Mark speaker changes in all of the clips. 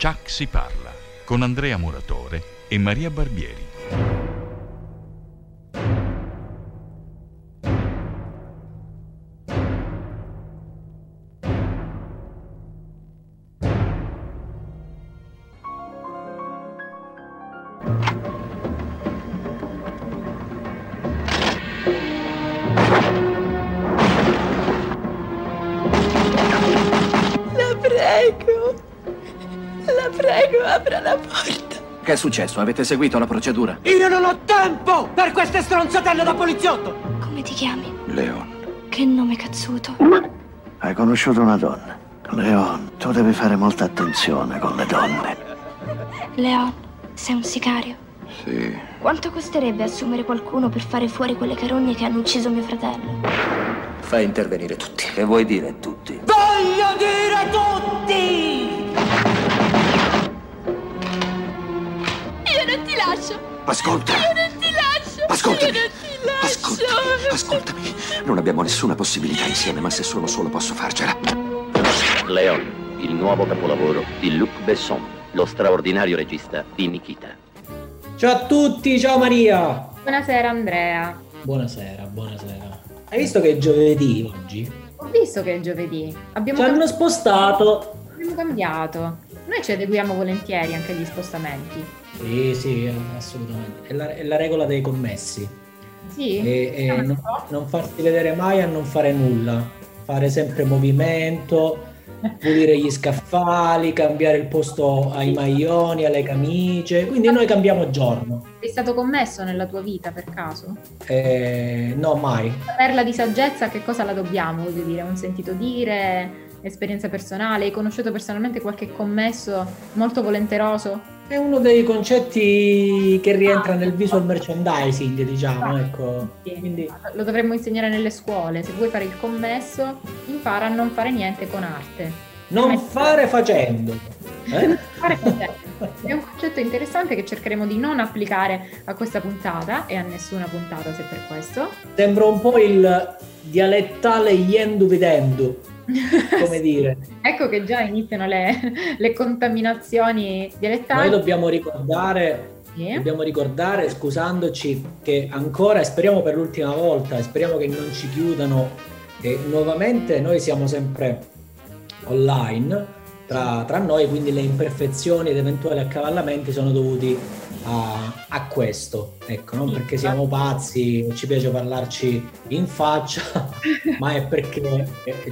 Speaker 1: Chuck si parla con Andrea Muratore e Maria Barbieri.
Speaker 2: Successo? Avete seguito la procedura?
Speaker 3: Io non ho tempo per queste stronzatelle da poliziotto!
Speaker 4: Come ti chiami?
Speaker 2: Leon,
Speaker 4: Che nome cazzuto.
Speaker 5: Hai conosciuto una donna. Leon, tu devi fare molta attenzione con le donne.
Speaker 4: Leon, sei un sicario.
Speaker 2: sì.
Speaker 4: Quanto costerebbe assumere qualcuno per fare fuori quelle carogne che hanno ucciso mio fratello?
Speaker 2: Fai intervenire tutti. Che vuoi dire tutti? Ascolta!
Speaker 4: Non ti lascio.
Speaker 2: Ascoltami!
Speaker 4: Io non ti lascio.
Speaker 2: Ascoltami! Ascoltami! Non abbiamo nessuna possibilità insieme, ma se sono solo posso farcela.
Speaker 6: Leon, il nuovo capolavoro di Luc Besson, lo straordinario regista di Nikita.
Speaker 7: Ciao a tutti, ciao Maria.
Speaker 8: Buonasera Andrea.
Speaker 7: Buonasera, buonasera. Hai visto che è giovedì oggi?
Speaker 8: Ho visto che è giovedì. Abbiamo,
Speaker 7: Ci hanno spostato.
Speaker 8: abbiamo cambiato. Noi ci adeguiamo volentieri anche agli spostamenti.
Speaker 7: Sì, sì, assolutamente. È la, è la regola dei commessi.
Speaker 8: Sì?
Speaker 7: E, e non, non farsi vedere mai a non fare nulla. Fare sempre movimento, pulire gli scaffali, cambiare il posto ai maglioni, alle camicie. Quindi noi cambiamo giorno.
Speaker 8: Sei stato commesso nella tua vita per caso?
Speaker 7: Eh, no, mai.
Speaker 8: La perla di saggezza, che cosa la dobbiamo? Voglio dire, un sentito dire, esperienza personale? Hai conosciuto personalmente qualche commesso molto volenteroso?
Speaker 7: È uno dei concetti che rientra nel visual merchandising, diciamo, ecco. Quindi
Speaker 8: Lo dovremmo insegnare nelle scuole. Se vuoi fare il commesso, impara a non fare niente con arte.
Speaker 7: non fare facendo. Eh?
Speaker 8: Fare facendo. È un concetto interessante che cercheremo di non applicare a questa puntata e a nessuna puntata se per questo.
Speaker 7: Sembra un po' il dialettale yendu vedendu, come dire.
Speaker 8: Ecco che già iniziano le, le contaminazioni dialettali.
Speaker 7: Noi dobbiamo ricordare, dobbiamo ricordare, scusandoci, che ancora, e speriamo per l'ultima volta, e speriamo che non ci chiudano, che nuovamente noi siamo sempre online tra, tra noi, quindi le imperfezioni ed eventuali accavallamenti sono dovuti a, a questo, ecco, non perché siamo pazzi o ci piace parlarci in faccia, ma è perché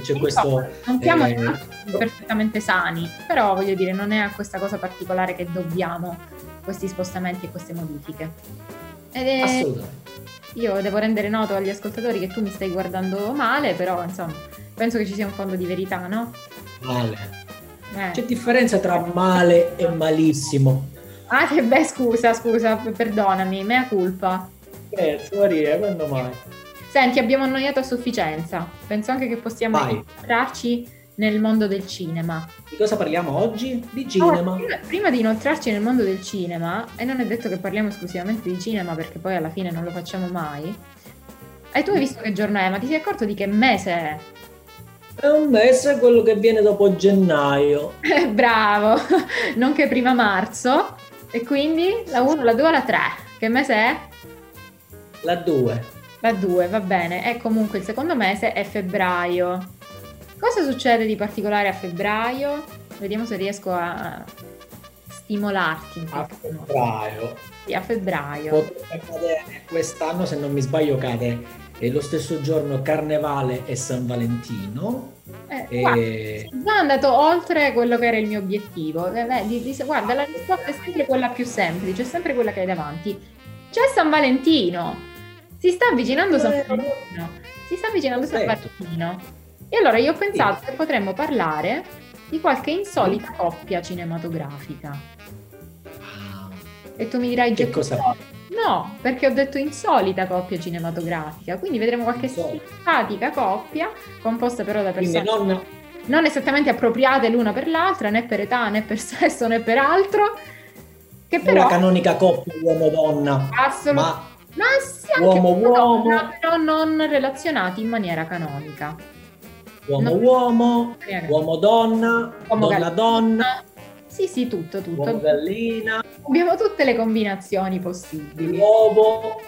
Speaker 7: c'è questo...
Speaker 8: Non siamo
Speaker 7: eh,
Speaker 8: perfettamente sani, però voglio dire, non è a questa cosa particolare che dobbiamo questi spostamenti e queste modifiche. Ed è-
Speaker 7: Assolutamente.
Speaker 8: io devo rendere noto agli ascoltatori che tu mi stai guardando male, però insomma, penso che ci sia un fondo di verità, no?
Speaker 7: Male.
Speaker 8: Eh.
Speaker 7: C'è differenza tra male e malissimo.
Speaker 8: Ah, che beh, scusa, scusa, perdonami, mea culpa.
Speaker 7: Eh, Maria, quando mai?
Speaker 8: Senti, abbiamo annoiato a sufficienza. Penso anche che possiamo
Speaker 7: Vai.
Speaker 8: inoltrarci nel mondo del cinema.
Speaker 7: Di cosa parliamo oggi? Di
Speaker 8: Ora,
Speaker 7: cinema.
Speaker 8: prima, prima di inoltrarci nel mondo del cinema, e non è detto che parliamo esclusivamente di cinema perché poi alla fine non lo facciamo mai. E tu hai visto che giorno è, ma ti sei accorto di che mese è?
Speaker 7: È un mese quello che viene dopo gennaio.
Speaker 8: Bravo, nonché prima marzo. E quindi la 1, la 2 la 3. Che mese è?
Speaker 7: La 2.
Speaker 8: La 2, va bene. E comunque il secondo mese è febbraio. Cosa succede di particolare a febbraio? Vediamo se riesco a stimolarti.
Speaker 7: A febbraio.
Speaker 8: Sì, a febbraio.
Speaker 7: Potrebbe cadere quest'anno, se non mi sbaglio, cade lo stesso giorno Carnevale e San Valentino.
Speaker 8: Eh,
Speaker 7: E-
Speaker 8: guarda, già andato oltre quello che era il mio obiettivo. Eh, vedi, di- guarda, la risposta è sempre quella più semplice, è sempre quella che hai davanti. C'è San Valentino. Si sta avvicinando San
Speaker 7: Eh.
Speaker 8: Valentino. Si sta avvicinando San
Speaker 7: Certo.
Speaker 8: Valentino. E allora io ho pensato che potremmo parlare di qualche insolita coppia cinematografica. E tu mi dirai
Speaker 7: Che
Speaker 8: "Già
Speaker 7: cosa?
Speaker 8: No, perché ho detto insolita coppia cinematografica, quindi vedremo qualche simpatica coppia, composta però da persone
Speaker 7: non
Speaker 8: non esattamente appropriate l'una per l'altra, né per età, né per sesso, né per altro, che però
Speaker 7: canonica coppia uomo-donna,
Speaker 8: assolutamente...
Speaker 7: ma
Speaker 8: Ma sì, anche
Speaker 7: uomo-uomo.
Speaker 8: donna, però non relazionati in maniera canonica.
Speaker 7: uomo-uomo, uomo-donna,
Speaker 8: Uomo
Speaker 7: donna-donna.
Speaker 8: Sì, Sì, tutto, tutto.
Speaker 7: Uovo gallina,
Speaker 8: Abbiamo tutte le combinazioni possibili.
Speaker 7: uovo.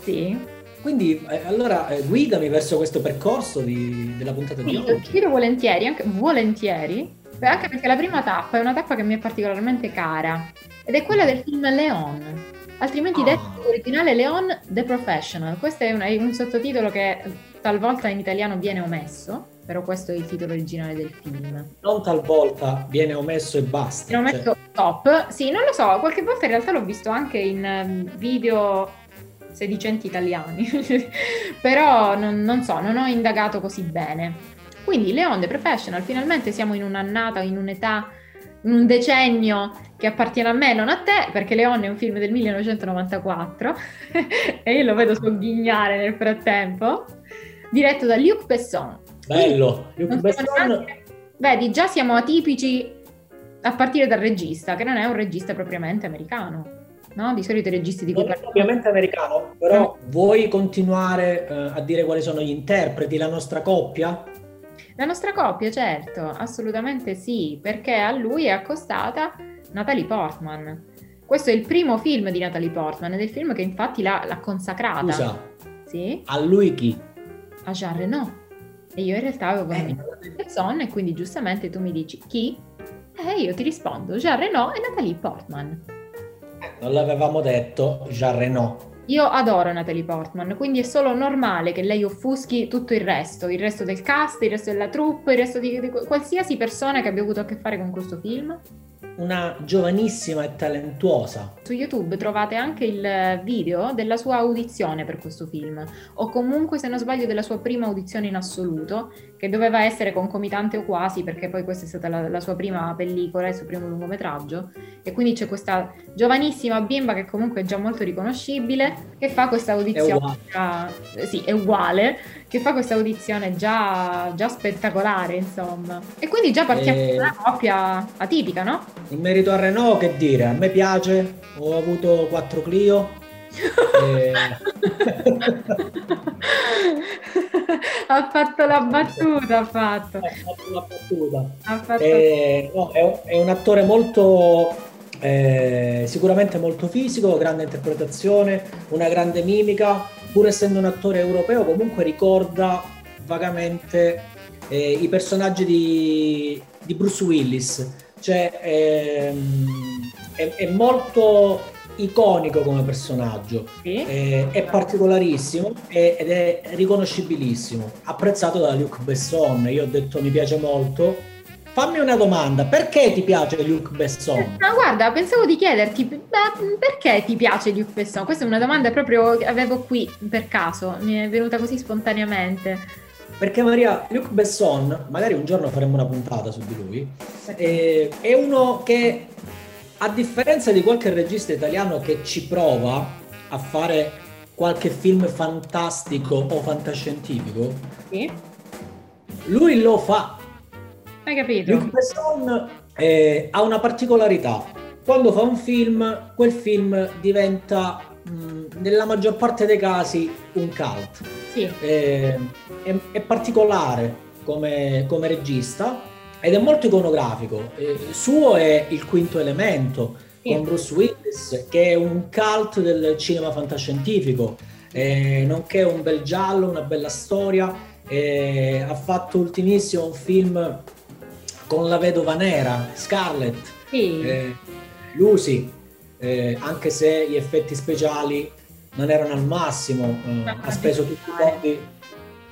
Speaker 8: Sì.
Speaker 7: Quindi eh, allora eh, guidami verso questo percorso di- della puntata di
Speaker 8: Sì,
Speaker 7: oggi.
Speaker 8: ti chiedo volentieri, anche volentieri, anche perché la prima tappa è una tappa che mi è particolarmente cara ed è quella del film Leon. Altrimenti
Speaker 7: Ah.
Speaker 8: detto in originale Leon The Professional. Questo è un, è un sottotitolo che talvolta in italiano viene omesso, però questo è il titolo originale del film.
Speaker 7: Non talvolta viene omesso e basta.
Speaker 8: Viene
Speaker 7: cioè,
Speaker 8: omesso top. Sì, non lo so, qualche volta in realtà l'ho visto anche in ehm, video sedicenti italiani, però non, non so, non ho indagato così bene. Quindi Leon The Professional, finalmente siamo in un'annata, in un'età, in un decennio che appartiene a me, non a te, perché Leon è un film del 1994 e io lo vedo sogghignare nel frattempo, diretto da Luc Besson.
Speaker 7: Bello. Besson,
Speaker 8: Vedi, già siamo atipici a partire dal regista, che non è un regista propriamente americano. No? Di solito i registi di cui
Speaker 7: non
Speaker 8: parliamo.
Speaker 7: ovviamente americano, però vuoi continuare eh, a dire quali sono gli interpreti, la nostra coppia?
Speaker 8: La nostra coppia, certo, assolutamente sì, perché a lui è accostata Natalie Portman. Questo è il primo film di Natalie Portman ed è il film che infatti l'ha, l'ha consacrata.
Speaker 7: Scusa,
Speaker 8: Sì,
Speaker 7: a lui chi?
Speaker 8: a Jean Reno. E io in realtà avevo
Speaker 7: Eh,
Speaker 8: convinto Besson e quindi giustamente tu mi dici chi? E io ti rispondo Jean Reno e Natalie Portman.
Speaker 7: non l'avevamo detto, Jean Reno.
Speaker 8: Io adoro Natalie Portman, quindi è solo normale che lei offuschi tutto il resto, il resto del cast, il resto della troupe, il resto di, di qualsiasi persona che abbia avuto a che fare con questo film.
Speaker 7: Una giovanissima e talentuosa.
Speaker 8: Su YouTube trovate anche il video della sua audizione per questo film, o comunque, se non sbaglio, della sua prima audizione in assoluto, che doveva essere concomitante o quasi, perché poi questa è stata la, la sua prima pellicola, il suo primo lungometraggio. E quindi c'è questa giovanissima bimba che comunque è già molto riconoscibile, che fa questa audizione.
Speaker 7: uguale.
Speaker 8: già- eh, sì, è uguale, che fa questa audizione già, già spettacolare, insomma. E quindi già partiamo
Speaker 7: E-
Speaker 8: da una coppia atipica, no?
Speaker 7: In merito a Renault, che dire? A me piace, ho avuto 4 Clio. e-
Speaker 8: ha fatto la battuta, ha fatto.
Speaker 7: Eh, ho fatto una battuta.
Speaker 8: Ha fatto...
Speaker 7: Eh, no, è, un- è un attore molto, eh, sicuramente molto fisico, grande interpretazione, una grande mimica, pur essendo un attore europeo comunque ricorda vagamente eh, i personaggi di, di Bruce Willis, cioè ehm, è, è molto iconico come personaggio,
Speaker 8: Sì.
Speaker 7: eh, è particolarissimo e- ed è riconoscibilissimo, apprezzato da Luc Besson, io ho detto mi piace molto. Fammi una domanda, perché ti piace Luc Besson?
Speaker 8: Ma guarda, pensavo di chiederti ma perché ti piace Luc Besson? Questa è una domanda proprio che avevo qui per caso, mi è venuta così spontaneamente.
Speaker 7: Perché Maria, Luc Besson, magari un giorno faremo una puntata su di lui, eh, è uno che a differenza di qualche regista italiano che ci prova a fare qualche film fantastico o fantascientifico,
Speaker 8: Sì?
Speaker 7: lui lo fa.
Speaker 8: Hai capito?
Speaker 7: Luc Besson eh, ha una particolarità. Quando fa un film, quel film diventa, mh, nella maggior parte dei casi, un cult.
Speaker 8: Sì.
Speaker 7: Eh, è, è particolare come, come regista ed è molto iconografico. Eh, il suo è il quinto elemento
Speaker 8: Sì.
Speaker 7: con Bruce Willis, che è un cult del cinema fantascientifico, eh, nonché un bel giallo, una bella storia. Eh, ha fatto ultimissimo un film con la vedova nera, Scarlett,
Speaker 8: Sì.
Speaker 7: eh, Lucy, eh, anche se gli effetti speciali non erano al massimo, eh, ha speso tutti i soldi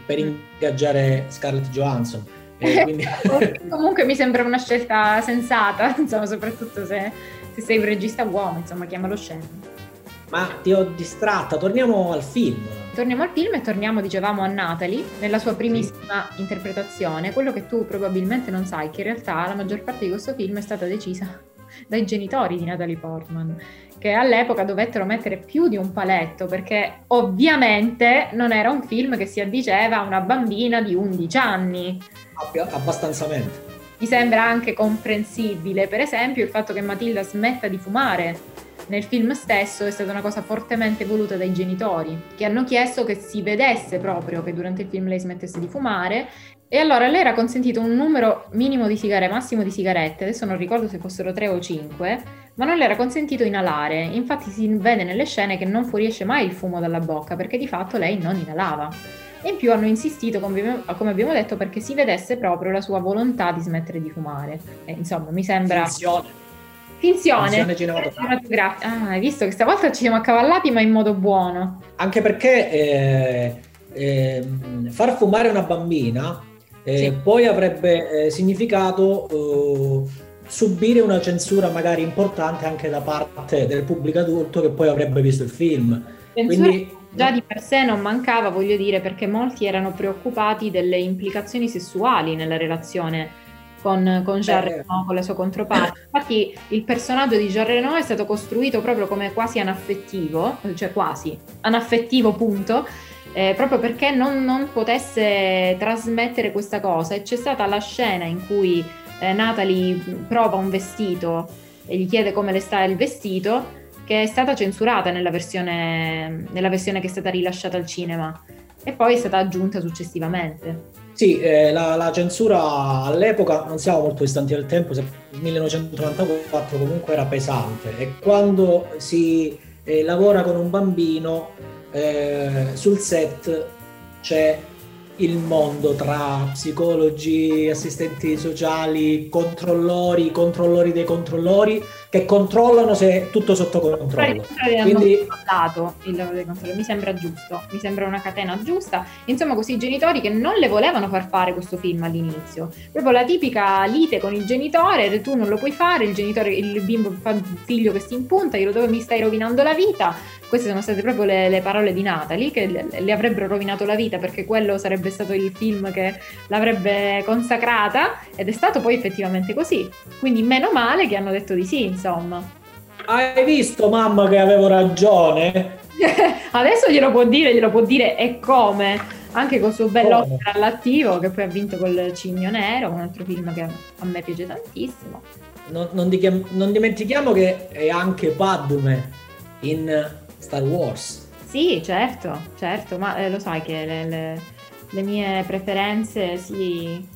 Speaker 7: per ingaggiare Scarlett Johansson. E quindi-
Speaker 8: Comunque mi sembra una scelta sensata, insomma, soprattutto se, se sei un regista uomo, insomma, chiamalo scemo.
Speaker 7: Ma ti ho distratta, torniamo al film.
Speaker 8: Torniamo al film e torniamo, dicevamo, a Natalie nella sua primissima interpretazione. Quello che tu probabilmente non sai, che in realtà la maggior parte di questo film è stata decisa dai genitori di Natalie Portman, che all'epoca dovettero mettere più di un paletto perché ovviamente non era un film che si addiceva a una bambina di 11 anni.
Speaker 7: Abbia- Abbastanzamente.
Speaker 8: Mi sembra anche comprensibile, per esempio, il fatto che Matilda smetta di fumare nel film stesso è stata una cosa fortemente voluta dai genitori, che hanno chiesto che si vedesse proprio che durante il film lei smettesse di fumare E allora le era consentito un numero minimo di sigarette, massimo di sigarette, adesso non ricordo se fossero tre o cinque, ma non le era consentito inalare. Infatti si vede nelle scene che non fuoriesce mai il fumo dalla bocca perché di fatto lei non inalava. E in più hanno insistito, come abbiamo detto, perché si vedesse proprio la sua volontà di smettere di fumare. E, insomma, mi sembra...
Speaker 7: Finzione.
Speaker 8: Finzione.
Speaker 7: Finzione cinematografica.
Speaker 8: Ah, hai visto che stavolta ci siamo accavallati, ma in modo buono.
Speaker 7: Anche perché eh, ehm, far fumare una bambina eh,
Speaker 8: Sì.
Speaker 7: poi avrebbe eh, significato eh, subire una censura magari importante anche da parte del pubblico adulto che poi avrebbe visto il film.
Speaker 8: Censura
Speaker 7: Quindi
Speaker 8: già di per sé non mancava, voglio dire, perché molti erano preoccupati delle implicazioni sessuali nella relazione con, con Jean
Speaker 7: Eh.
Speaker 8: Reno, con la sua controparte. Infatti il personaggio di Jean Reno è stato costruito proprio come quasi anaffettivo, cioè quasi anaffettivo punto, eh, proprio perché non, non potesse trasmettere questa cosa. E c'è stata la scena in cui eh, Natalie prova un vestito e gli chiede come le sta il vestito, che è stata censurata nella versione, nella versione che è stata rilasciata al cinema e poi è stata aggiunta successivamente.
Speaker 7: Sì, eh, la, la censura all'epoca, non siamo molto distanti dal tempo, se- 1994 comunque era pesante. E quando si eh, lavora con un bambino eh, sul set c'è il mondo tra psicologi, assistenti sociali, controllori, controllori dei controllori che controllano se è tutto sotto controllo.
Speaker 8: Quindi il lavoro dei controlli, mi sembra giusto, mi sembra una catena giusta. Insomma, questi genitori che non le volevano far fare questo film all'inizio. Proprio la tipica lite con il genitore, tu non lo puoi fare, il genitore, il bimbo fa il figlio che si impunta, glielo dove mi stai rovinando la vita. Queste sono state proprio le, le parole di Natalie che le, le avrebbero rovinato la vita perché quello sarebbe stato il film che l'avrebbe consacrata ed è stato poi effettivamente così. Quindi meno male che hanno detto di sì, insomma.
Speaker 7: hai visto mamma che avevo ragione?
Speaker 8: Adesso glielo può dire, glielo può dire e come. Anche col suo bello? Oscar all'attivo, che poi ha vinto col Cigno Nero, un altro film che a me piace tantissimo.
Speaker 7: Non, non di- non dimentichiamo che è anche Padme in Star Wars.
Speaker 8: Sì, certo, certo, ma eh, lo sai che le, le- le mie preferenze si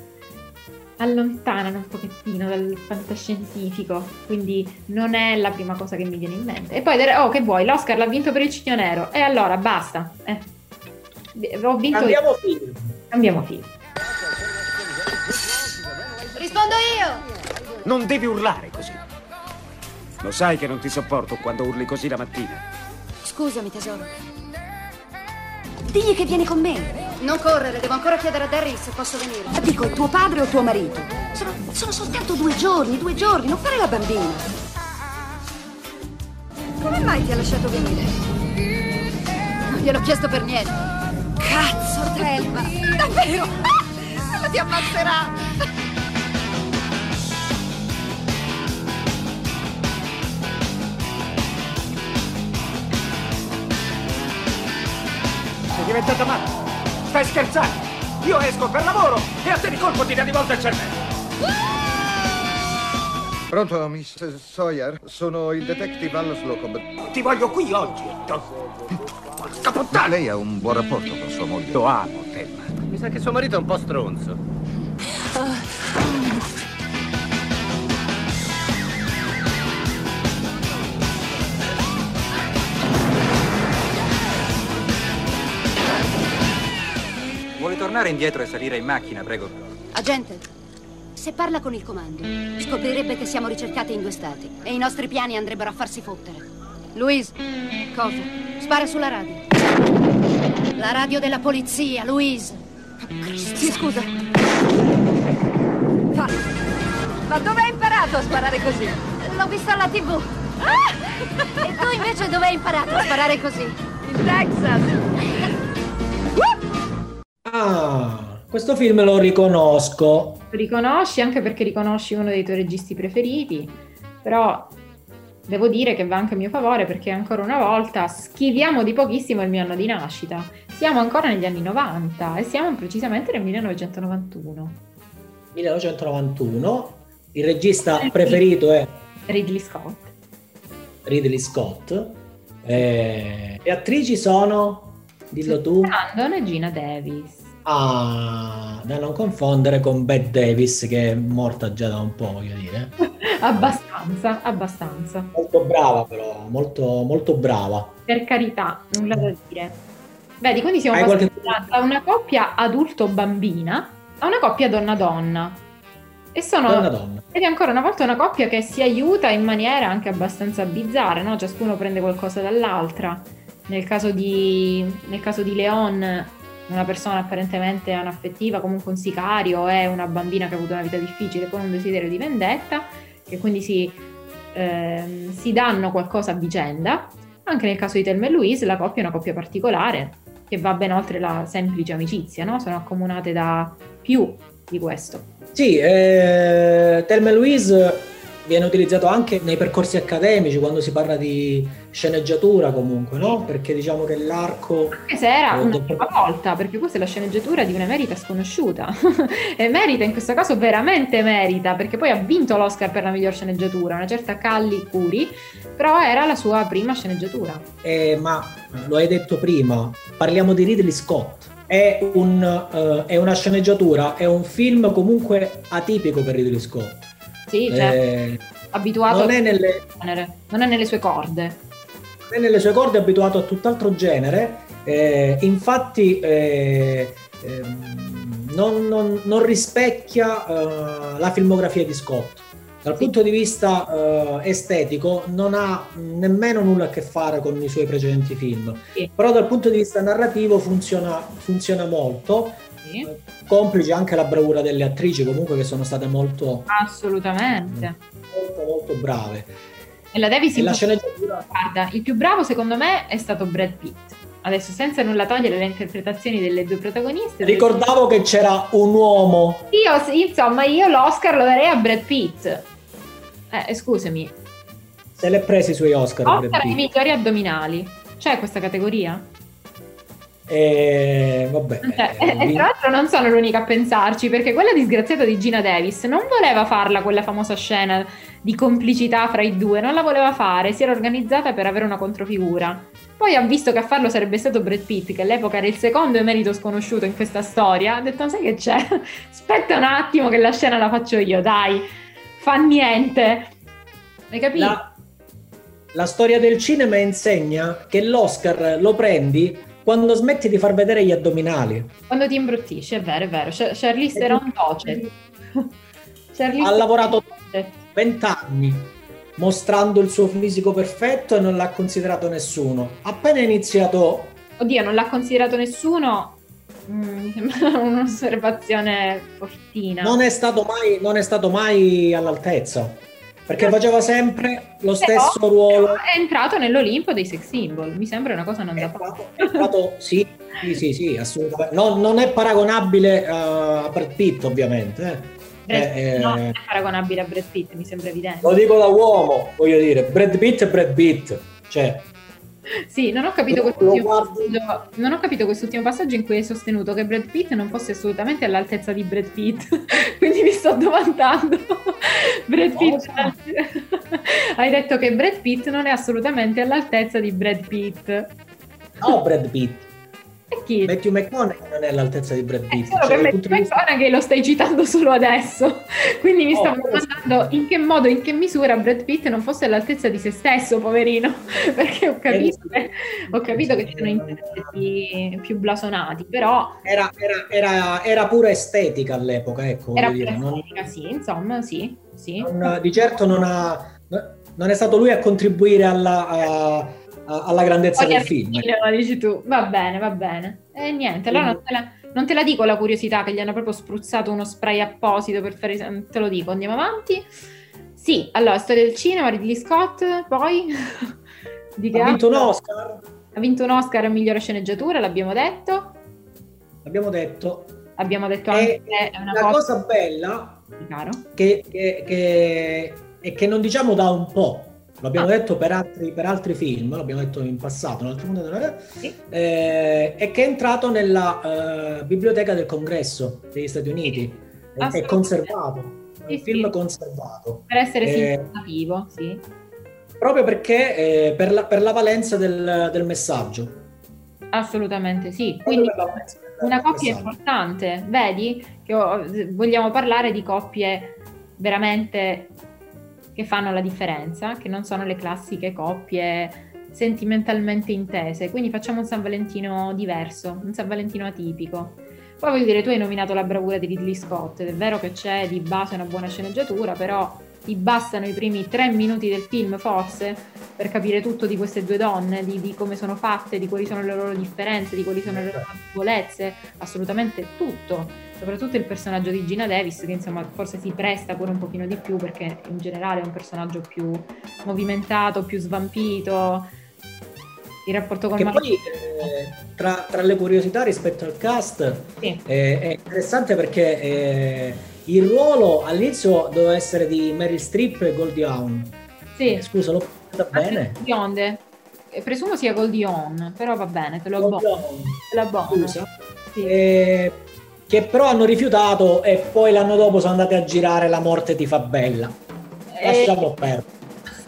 Speaker 8: allontanano un pochettino dal fantascientifico, quindi non è la prima cosa che mi viene in mente. E poi, oh, che vuoi, l'Oscar l'ha vinto per il Cigno Nero, e allora basta. Eh. Ho vinto io.
Speaker 7: Cambiamo film.
Speaker 8: Cambiamo film.
Speaker 9: Rispondo io!
Speaker 3: Non devi urlare così. Lo sai che non ti sopporto quando urli così la mattina.
Speaker 9: Scusami, tesoro. Digli che vieni con me. Non correre, devo ancora chiedere a Daryl se posso venire. Dico, tuo padre o tuo marito? Sono, sono soltanto due giorni, due giorni, non fare la bambina. Come mai ti ha lasciato venire? Non gliel'ho chiesto per niente. Cazzo, Thelma! Davvero? Ah! Ti ammazzerà!
Speaker 3: Sei diventata matta. Stai scherzando? Io esco per lavoro e a te di colpo ti dà di volta il cervello.
Speaker 10: Pronto, Miss Sawyer? Sono il detective Allo Slocum.
Speaker 3: Ti voglio qui oggi. Porca
Speaker 10: Ma
Speaker 3: puttana!
Speaker 10: lei ha un buon rapporto con sua moglie?
Speaker 3: Lo amo, Thelma.
Speaker 11: Mi sa che suo marito è un po' stronzo.
Speaker 12: Vuole tornare indietro e salire in macchina, prego?
Speaker 9: Agente, se parla con il comando, scoprirebbe che siamo ricercati in due stati e i nostri piani andrebbero a farsi fottere. Louise, cosa? Spara sulla radio. La radio della polizia, Louise. Sì, scusa. Fa. Ma dove hai imparato a sparare così? L'ho vista alla tv. Ah! E tu invece dove hai imparato a sparare così? In Texas.
Speaker 7: Ah, questo film lo riconosco.
Speaker 8: Lo riconosci anche perché riconosci uno dei tuoi registi preferiti, però devo dire che va anche a mio favore perché ancora una volta schiviamo di pochissimo il mio anno di nascita. Siamo ancora negli anni 90 e siamo precisamente nel 1991.
Speaker 7: 1991. Il regista preferito è
Speaker 8: Ridley Scott.
Speaker 7: Ridley Scott. Eh, le attrici sono, dillo tu,
Speaker 8: Brandon e Gina Davis.
Speaker 7: Ah, da non confondere con Bette Davis che è morta già da un po', voglio dire.
Speaker 8: abbastanza, abbastanza.
Speaker 7: Molto brava però, molto, molto brava.
Speaker 8: Per carità, nulla da dire. Vedi, quindi siamo
Speaker 7: Hai
Speaker 8: passati
Speaker 7: qualche-
Speaker 8: da una coppia adulto-bambina a una coppia donna-donna. E sono
Speaker 7: Donna donna.
Speaker 8: ed è ancora una volta una coppia che si aiuta in maniera anche abbastanza bizzarra, no? Ciascuno prende qualcosa dall'altra. Nel caso di, nel caso di Leon, una persona apparentemente anaffettiva, comunque un sicario, è una bambina che ha avuto una vita difficile con un desiderio di vendetta, che quindi si, ehm, si danno qualcosa a vicenda. Anche nel caso di Thelma e Louise, la coppia è una coppia particolare, che va ben oltre la semplice amicizia, no? Sono accomunate da più di questo.
Speaker 7: Sì, eh, Thelma e Louise viene utilizzato anche nei percorsi accademici quando si parla di sceneggiatura comunque, no? Perché diciamo che l'arco...
Speaker 8: Anche se era
Speaker 7: eh,
Speaker 8: una
Speaker 7: del-
Speaker 8: prima volta, perché questa è la sceneggiatura di un'emerita sconosciuta. e merita, in questo caso veramente merita, perché poi ha vinto l'Oscar per la miglior sceneggiatura, una certa Calli Curi, però era la sua prima sceneggiatura.
Speaker 7: Eh, ma lo hai detto prima, parliamo di Ridley Scott. È, un, eh, è una sceneggiatura, è un film comunque atipico per Ridley Scott.
Speaker 8: Sì, cioè,
Speaker 7: Eh,
Speaker 8: abituato
Speaker 7: non, è nelle,
Speaker 8: non è nelle sue corde.
Speaker 7: non è nelle sue corde, è abituato a tutt'altro genere. eh, infatti, eh, ehm, non, non- non rispecchia eh, la filmografia di Scott. Dal punto di vista eh, estetico non ha nemmeno nulla a che fare con i suoi precedenti film,
Speaker 8: Sì.
Speaker 7: però dal punto di vista narrativo funziona, funziona molto,
Speaker 8: Sì,
Speaker 7: complice anche la bravura delle attrici comunque che sono state molto,
Speaker 8: assolutamente.
Speaker 7: molto, molto brave.
Speaker 8: E la Davis
Speaker 7: E la sceneggiatura
Speaker 8: Guarda, il più bravo secondo me è stato Brad Pitt. Adesso senza nulla togliere le interpretazioni delle due protagoniste.
Speaker 7: Ricordavo che c'era un uomo
Speaker 8: Io, insomma, io l'Oscar lo darei a Brad Pitt. Eh, scusami.
Speaker 7: se l'è presi i suoi Oscar.
Speaker 8: Oscar ai
Speaker 7: Pitt.
Speaker 8: migliori addominali. C'è questa categoria?
Speaker 7: E vabbè, eh,
Speaker 8: e tra
Speaker 7: vin-
Speaker 8: l'altro non sono l'unica a pensarci, perché quella disgraziata di Gina Davis non voleva farla quella famosa scena di complicità fra i due, non la voleva fare, si era organizzata per avere una controfigura. Poi ha visto che a farlo sarebbe stato Brad Pitt, che all'epoca era il secondo emerito sconosciuto in questa storia, ha detto, sai che c'è? Aspetta un attimo che la scena la faccio io, dai, fa niente. Hai capito?
Speaker 7: la, la storia del cinema insegna che l'Oscar lo prendi quando smetti di far vedere gli addominali.
Speaker 8: Quando ti imbruttisci, è vero, è vero. Ch- Charlize Theron Docet. Charlize
Speaker 7: Ha lavorato
Speaker 8: Docet.
Speaker 7: 20 anni mostrando il suo fisico perfetto e non l'ha considerato nessuno. Appena iniziato
Speaker 8: Oddio, non l'ha considerato nessuno. Mm, mi sembra un'osservazione fortina.
Speaker 7: non è stato mai, non è stato mai all'altezza. Perché faceva sempre lo
Speaker 8: Però
Speaker 7: stesso ruolo.
Speaker 8: È entrato nell'Olimpo dei sex symbol. Mi sembra una cosa non
Speaker 7: È
Speaker 8: da poco.
Speaker 7: sì, sì, sì, sì, assolutamente. No, non è paragonabile eh, a Brad Pitt, ovviamente. eh.
Speaker 8: Brad-
Speaker 7: Eh, eh,
Speaker 8: no, non è paragonabile a Brad Pitt, mi sembra evidente.
Speaker 7: Lo dico da uomo, voglio dire, Brad Pitt è Brad Pitt. Cioè,
Speaker 8: Sì, non ho passaggio, non ho capito quest'ultimo passaggio in cui hai sostenuto che Brad Pitt non fosse assolutamente all'altezza di Brad Pitt. Quindi mi sto domandando. Brad Pitt
Speaker 7: Cosa?
Speaker 8: hai detto che Brad Pitt non è assolutamente all'altezza di Brad Pitt.
Speaker 7: no Brad Pitt.
Speaker 8: E chi?
Speaker 7: Matthew McConaughey non è all'altezza di Brad
Speaker 8: È
Speaker 7: Pitt.
Speaker 8: solo
Speaker 7: Cioè,
Speaker 8: che Matthew
Speaker 7: vista-
Speaker 8: McConaughey lo stai citando solo adesso, quindi mi
Speaker 7: Oh,
Speaker 8: stavo domandando in che modo, in che misura Brad Pitt non fosse all'altezza di se stesso, poverino, perché ho capito che, ho capito che ci sono interpreti più blasonati, però
Speaker 7: Era, era, era, era pura estetica all'epoca, ecco,
Speaker 8: era
Speaker 7: voglio dire. Non,
Speaker 8: estetica, sì, insomma, sì, sì.
Speaker 7: non- di certo non, ha, non è stato lui a contribuire alla, a- alla grandezza
Speaker 8: Poi
Speaker 7: del film.
Speaker 8: cinema, dici tu, va bene, va bene. E niente, allora non te, la, non te la dico la curiosità che gli hanno proprio spruzzato uno spray apposito per fare... Te lo dico, andiamo avanti. Sì, allora, storia del cinema, Ridley Scott, poi... Di che
Speaker 7: Ha vinto un? Oscar,
Speaker 8: Ha vinto un Oscar a migliore sceneggiatura, l'abbiamo detto.
Speaker 7: abbiamo detto.
Speaker 8: Abbiamo detto
Speaker 7: E
Speaker 8: anche che è una
Speaker 7: la
Speaker 8: cosa...
Speaker 7: cosa bella
Speaker 8: Caro.
Speaker 7: che, che- che- è che non diciamo da un po', l'abbiamo
Speaker 8: Ah.
Speaker 7: detto per altri, per altri film, l'abbiamo detto in passato, in altre puntate,
Speaker 8: Sì.
Speaker 7: eh, è che è entrato nella eh, biblioteca del congresso degli Stati Uniti, è, è conservato, è
Speaker 8: Sì,
Speaker 7: un film
Speaker 8: sì.
Speaker 7: conservato,
Speaker 8: Per essere
Speaker 7: Eh,
Speaker 8: significativo, sì.
Speaker 7: proprio perché eh, per, la, per la valenza del, del messaggio.
Speaker 8: Assolutamente sì. Quindi una coppia importante, vedi? Che vogliamo parlare di coppie veramente che fanno la differenza, che non sono le classiche coppie sentimentalmente intese. Quindi facciamo un San Valentino diverso, un San Valentino atipico. Poi voglio dire, tu hai nominato la bravura di Ridley Scott, è vero che c'è di base una buona sceneggiatura, però ti bastano i primi tre minuti del film forse per capire tutto di queste due donne, di, di come sono fatte, di quali sono le loro differenze, di quali sono le loro debolezze, assolutamente tutto, soprattutto il personaggio di Gina Davis che insomma forse si presta pure un pochino di più perché in generale è un personaggio più movimentato, più svampito, il rapporto con
Speaker 7: Che
Speaker 8: Mark-
Speaker 7: poi eh, tra, tra le curiosità rispetto al cast
Speaker 8: Sì.
Speaker 7: eh, è interessante perché eh, il ruolo all'inizio doveva essere di Meryl Streep e Goldie Hawn.
Speaker 8: Sì.
Speaker 7: Eh, Scusa, l'ho fatta bene?
Speaker 8: Bionde. Eh, Presumo sia Goldie Hawn, però va bene, te lo abbono. Te lo abbono.
Speaker 7: Scusa. Eh, che però hanno rifiutato e poi l'anno dopo sono andati a girare La morte ti fa bella.
Speaker 8: Eh,
Speaker 7: Lasciamo perdere.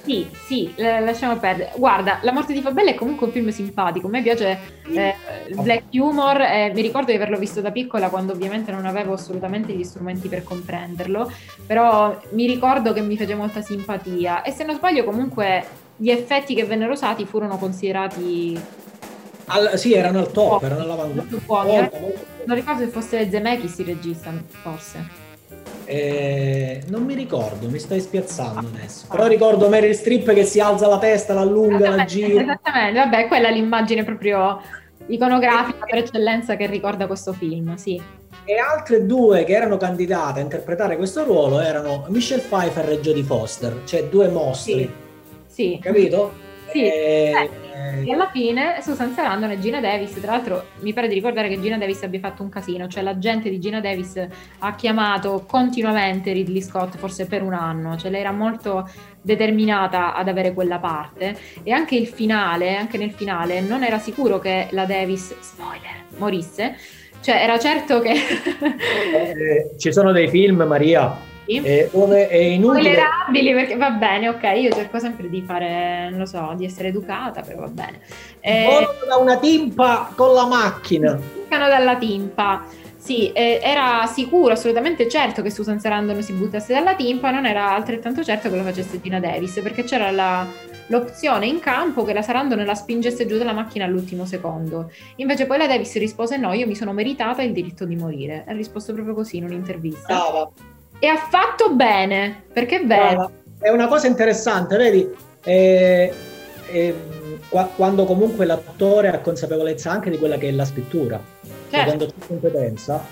Speaker 8: Sì, sì, la- lasciamo perdere. Guarda, La morte di Fabella è comunque un film simpatico. A me piace eh, il black humor. eh, mi ricordo di averlo visto da piccola quando ovviamente non avevo assolutamente gli strumenti per comprenderlo. Però mi ricordo che mi fece molta simpatia. E se non sbaglio, comunque gli effetti che vennero usati furono considerati
Speaker 7: Al- sì, erano al top, erano all'avanguardia.
Speaker 8: molto buoni.
Speaker 7: Molto, molto.
Speaker 8: Non ricordo se fosse Zemeckis il regista, forse.
Speaker 7: Eh, non mi ricordo, mi stai spiazzando adesso. Però ricordo Meryl Streep che si alza la testa, la allunga, la gira.
Speaker 8: Esattamente, vabbè, quella è l'immagine proprio iconografica per eccellenza che ricorda questo film, sì.
Speaker 7: E altre due che erano candidate a interpretare questo ruolo erano Michelle Pfeiffer e Jodie Foster, cioè due mostri,
Speaker 8: Sì.
Speaker 7: capito?
Speaker 8: Sì.
Speaker 7: Eh,
Speaker 8: E alla fine Susan Sarandon e Gina Davis, tra l'altro mi pare di ricordare che Gina Davis abbia fatto un casino, cioè l'agente di Gina Davis ha chiamato continuamente Ridley Scott, forse per un anno, cioè lei era molto determinata ad avere quella parte. E anche il finale, anche nel finale, non era sicuro che la Davis, spoiler, morisse, cioè era certo che...
Speaker 7: eh, ci sono dei film, Maria,
Speaker 8: Sì.
Speaker 7: eh, dove è inutile.
Speaker 8: Spoilerabili perché va bene, ok, io cerco sempre di fare, non lo so, di essere educata, però va bene. Eh,
Speaker 7: Volano da una timpa con la macchina.
Speaker 8: Toccano dalla timpa. Sì, eh, era sicuro, assolutamente certo che Susan Sarandon si buttasse dalla timpa, non era altrettanto certo che lo facesse Gina Davis, perché c'era la- l'opzione in campo che la Sarandon la spingesse giù dalla macchina all'ultimo secondo. Invece poi la Davis rispose no, io mi sono meritata il diritto di morire. Ha risposto proprio così in un'intervista.
Speaker 7: Brava.
Speaker 8: E ha fatto bene, perché è vero.
Speaker 7: È una cosa interessante, vedi? Eh, eh, qua- quando comunque l'attore ha consapevolezza anche di quella che è la scrittura, cioè
Speaker 8: Certo.
Speaker 7: quando c'è competenza,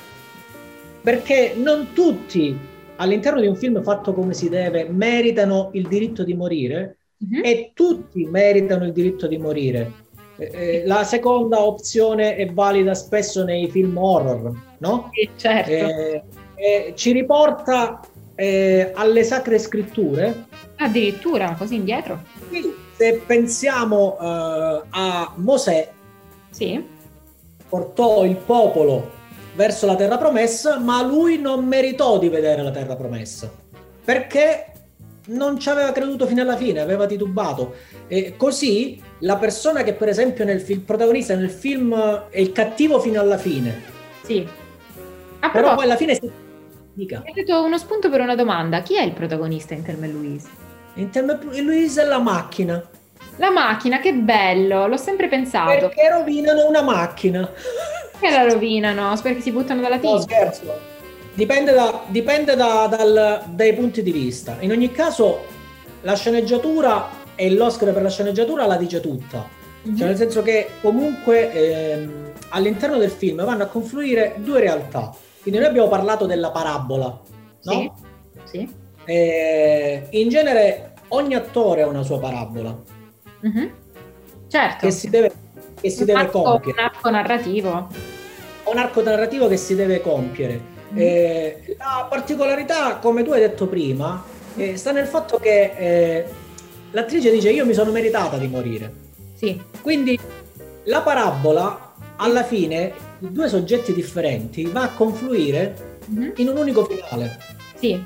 Speaker 7: perché non tutti all'interno di un film fatto come si deve meritano il diritto di morire
Speaker 8: Mhm.
Speaker 7: e tutti meritano il diritto di morire. Eh, eh, la seconda opzione è valida spesso nei film horror, no?
Speaker 8: Sì, certo.
Speaker 7: Eh, eh, ci riporta eh, alle sacre scritture.
Speaker 8: Addirittura così indietro.
Speaker 7: Quindi, se pensiamo eh, a Mosè,
Speaker 8: Sì.
Speaker 7: portò il popolo verso la terra promessa, ma lui non meritò di vedere la terra promessa perché non ci aveva creduto fino alla fine, aveva titubato. E così la persona che, per esempio, nel film, il protagonista nel film è il cattivo fino alla fine,
Speaker 8: Sì.
Speaker 7: Però poi alla fine si dica.
Speaker 8: mi hai dato uno spunto per una domanda. Chi è il protagonista in Thelma Louise?
Speaker 7: In termini- Luisa è la macchina.
Speaker 8: La macchina, che bello, l'ho sempre pensato.
Speaker 7: Perché rovinano una macchina?
Speaker 8: Perché la rovinano? Perché si buttano dalla
Speaker 7: No,
Speaker 8: tinta?
Speaker 7: scherzo. Dipende, da- dipende da- dal- dai punti di vista. In ogni caso, la sceneggiatura e l'Oscar per la sceneggiatura la dice tutta.
Speaker 8: Mhm.
Speaker 7: Cioè, nel senso che comunque ehm, all'interno del film vanno a confluire due realtà. Quindi noi abbiamo parlato della parabola, no?
Speaker 8: Sì. Sì.
Speaker 7: Eh, in genere ogni attore ha una sua parabola
Speaker 8: Mhm. Certo.
Speaker 7: che si deve, che si
Speaker 8: Un
Speaker 7: deve
Speaker 8: arco-
Speaker 7: compiere.
Speaker 8: Un arco narrativo.
Speaker 7: Un arco narrativo che si deve compiere.
Speaker 8: Mm.
Speaker 7: Eh, la particolarità, come tu hai detto prima, eh, sta nel fatto che eh, l'attrice dice io mi sono meritata di morire.
Speaker 8: Sì.
Speaker 7: Quindi la parabola, alla fine, due soggetti differenti, va a confluire
Speaker 8: Mhm.
Speaker 7: in un unico finale.
Speaker 8: Sì.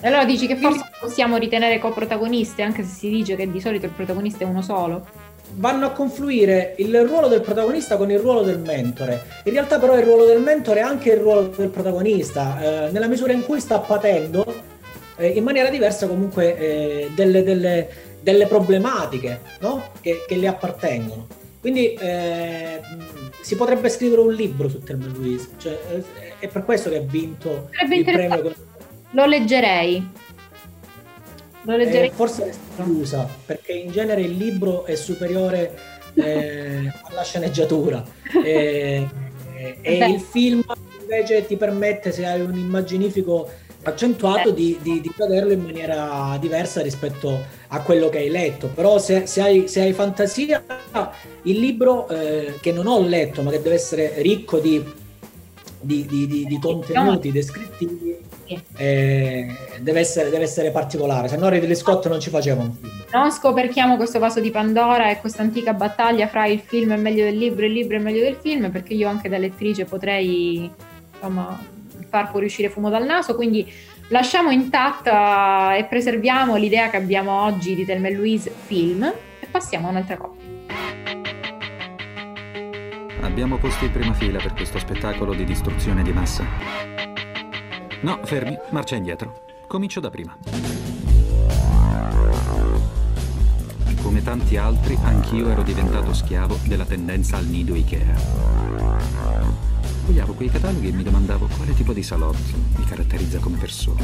Speaker 8: E allora dici che forse possiamo ritenere coprotagoniste, anche se si dice che di solito il protagonista è uno solo?
Speaker 7: vanno a confluire il ruolo del protagonista con il ruolo del mentore. In realtà però il ruolo del mentore è anche il ruolo del protagonista, eh, nella misura in cui sta patendo eh, in maniera diversa comunque eh, delle, delle, delle, problematiche no? che, che, le appartengono. Quindi eh, si potrebbe scrivere un libro su Thelma Louise, cioè, eh, è per questo che ha vinto
Speaker 8: Sarebbe
Speaker 7: il premio.
Speaker 8: Lo leggerei.
Speaker 7: Lo leggerei. Eh, forse è scusa, perché in genere il libro è superiore eh, alla sceneggiatura. e, e il film invece ti permette, se hai un immaginifico accentuato, di, di, di, vederlo in maniera diversa rispetto a quello che hai letto. Però se, se, hai, se hai, fantasia, il libro eh, che non ho letto, ma che deve essere ricco di, di contenuti descrittivi, eh, deve, essere, deve, essere, particolare, se no Ridley Scott non ci faceva un film.
Speaker 8: Non scoperchiamo questo vaso di Pandora e questa antica battaglia fra il film è meglio del libro e il libro è meglio del film, perché io anche da lettrice potrei insomma, far fuoriuscire fumo dal naso, quindi lasciamo intatta e preserviamo l'idea che abbiamo oggi di Thelma Louise film e passiamo a un'altra coppia.
Speaker 13: Abbiamo posti in prima fila per questo spettacolo di distruzione di massa. No, fermi, marcia indietro. Comincio da prima. Come tanti altri, anch'io ero diventato schiavo della tendenza al nido Ikea. Fogliavo quei cataloghi e mi domandavo quale tipo di salotto mi caratterizza come persona.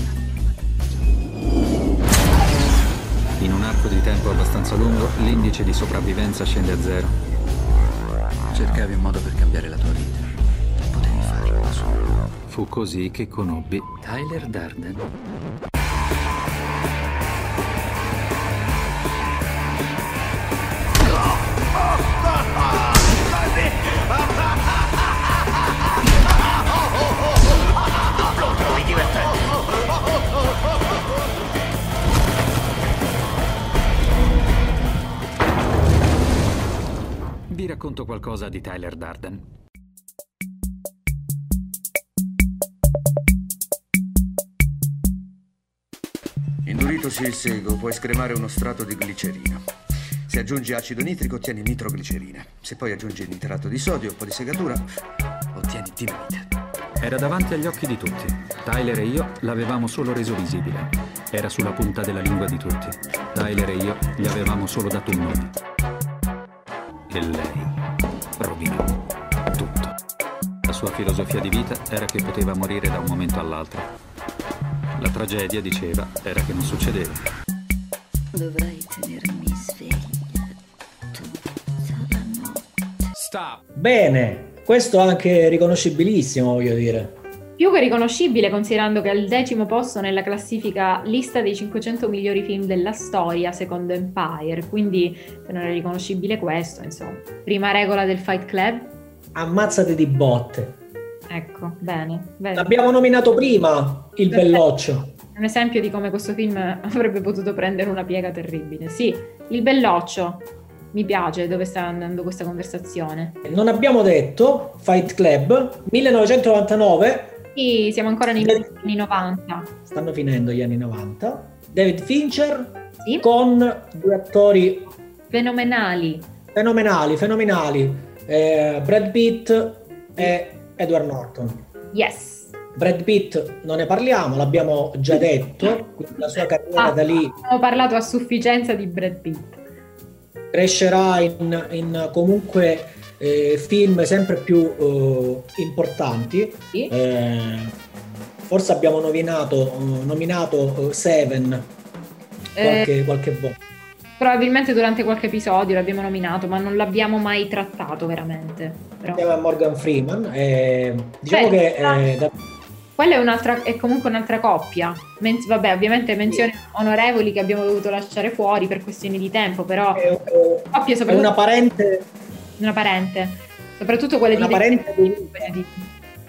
Speaker 13: In un arco di tempo abbastanza lungo, l'indice di sopravvivenza scende a zero. Cercavi un modo per cambiare la tua vita. Potevi farlo da solo. Fu così che conobbi Tyler Darden. Racconto qualcosa di Tyler Darden.
Speaker 14: Induritosi il sego, puoi scremare uno strato di glicerino. Se aggiungi acido nitrico, ottieni nitroglicerina. Se poi aggiungi nitrato di sodio un po' di segatura, ottieni dinamite.
Speaker 13: Era davanti agli occhi di tutti. Tyler e io l'avevamo solo reso visibile. Era sulla punta della lingua di tutti. Tyler e io gli avevamo solo dato un nome. E lei rovinò tutto. La sua filosofia di vita era che poteva morire da un momento all'altro la tragedia, diceva, era che non succedeva.
Speaker 15: Dovrai tenermi sveglia tutta la notte.
Speaker 7: Stop. Bene, questo anche riconoscibilissimo, voglio dire.
Speaker 8: Più che riconoscibile considerando che è al decimo posto nella classifica lista dei 500 migliori film della storia secondo Empire, quindi se non è riconoscibile questo, insomma. Prima regola del Fight Club.
Speaker 7: Ammazzate di botte.
Speaker 8: Ecco, bene, bene.
Speaker 7: L'abbiamo nominato prima, il Perfetto. Belloccio.
Speaker 8: Un esempio di come questo film avrebbe potuto prendere una piega terribile. Sì, il Belloccio. Mi piace dove sta andando questa conversazione.
Speaker 7: Non abbiamo detto Fight Club 1999.
Speaker 8: Sì, siamo ancora negli anni 90.
Speaker 7: Stanno finendo gli anni 90. David Fincher sì. con due attori
Speaker 8: fenomenali.
Speaker 7: Fenomenali, fenomenali. Eh, Brad Pitt e Edward Norton.
Speaker 8: Yes.
Speaker 7: Brad Pitt non ne parliamo, l'abbiamo già detto, la sua carriera ah, da lì...
Speaker 8: Abbiamo parlato a sufficienza di Brad Pitt.
Speaker 7: Crescerà in, in comunque eh, film sempre più eh, importanti. Sì. Eh, forse abbiamo nominato, nominato eh, Seven qualche, eh, qualche volta.
Speaker 8: Probabilmente durante qualche episodio l'abbiamo nominato, ma non l'abbiamo mai trattato veramente.
Speaker 7: Però. A Morgan Freeman. Eh, diciamo Beh, che... Eh, da...
Speaker 8: Quella è, un'altra, è comunque un'altra coppia. Men- vabbè, ovviamente menzioni sì. onorevoli che abbiamo dovuto lasciare fuori per questioni di tempo, però... È,
Speaker 7: coppie soprattutto... È una parente...
Speaker 8: Una parente. Soprattutto quelle
Speaker 7: una
Speaker 8: di...
Speaker 7: Parente
Speaker 8: di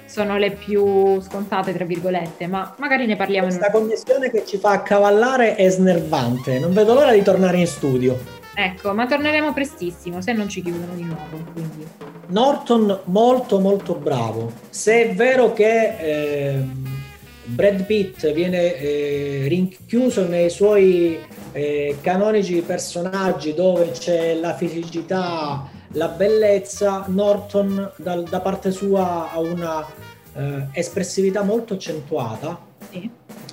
Speaker 8: sono le più scontate, tra virgolette, ma magari ne parliamo.
Speaker 7: Questa in connessione che ci fa accavallare è snervante, non vedo l'ora di tornare in studio.
Speaker 8: Ecco, ma torneremo prestissimo, se non ci chiudono di nuovo. Quindi.
Speaker 7: Norton molto molto bravo. Se è vero che eh, Brad Pitt viene eh, rinchiuso nei suoi eh, canonici personaggi dove c'è la fisicità, la bellezza, Norton dal- da parte sua ha una eh, espressività molto accentuata.
Speaker 8: Sì.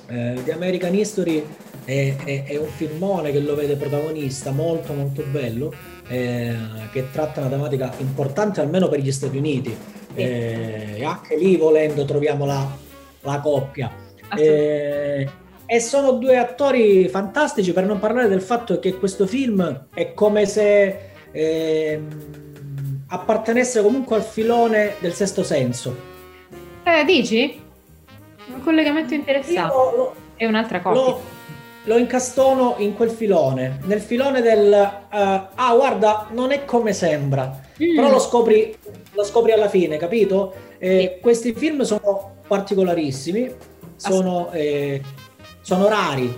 Speaker 7: Eh, The American History è, è- è un filmone che lo vede protagonista, molto molto bello, eh, che tratta una tematica importante almeno per gli Stati Uniti. Eh, e anche lì volendo troviamo la, la coppia. Eh, e sono due attori fantastici per non parlare del fatto che questo film è come se ehm, appartenesse comunque al filone del sesto senso.
Speaker 8: Eh, dici? Un collegamento interessante.
Speaker 7: Lo-
Speaker 8: È un'altra cosa.
Speaker 7: lo, lo incastono in quel filone, nel filone del eh, ah guarda non è come sembra,
Speaker 8: Mm.
Speaker 7: però lo scopri, lo scopri alla fine, capito? Eh, Questi film sono particolarissimi, sono, eh, sono rari,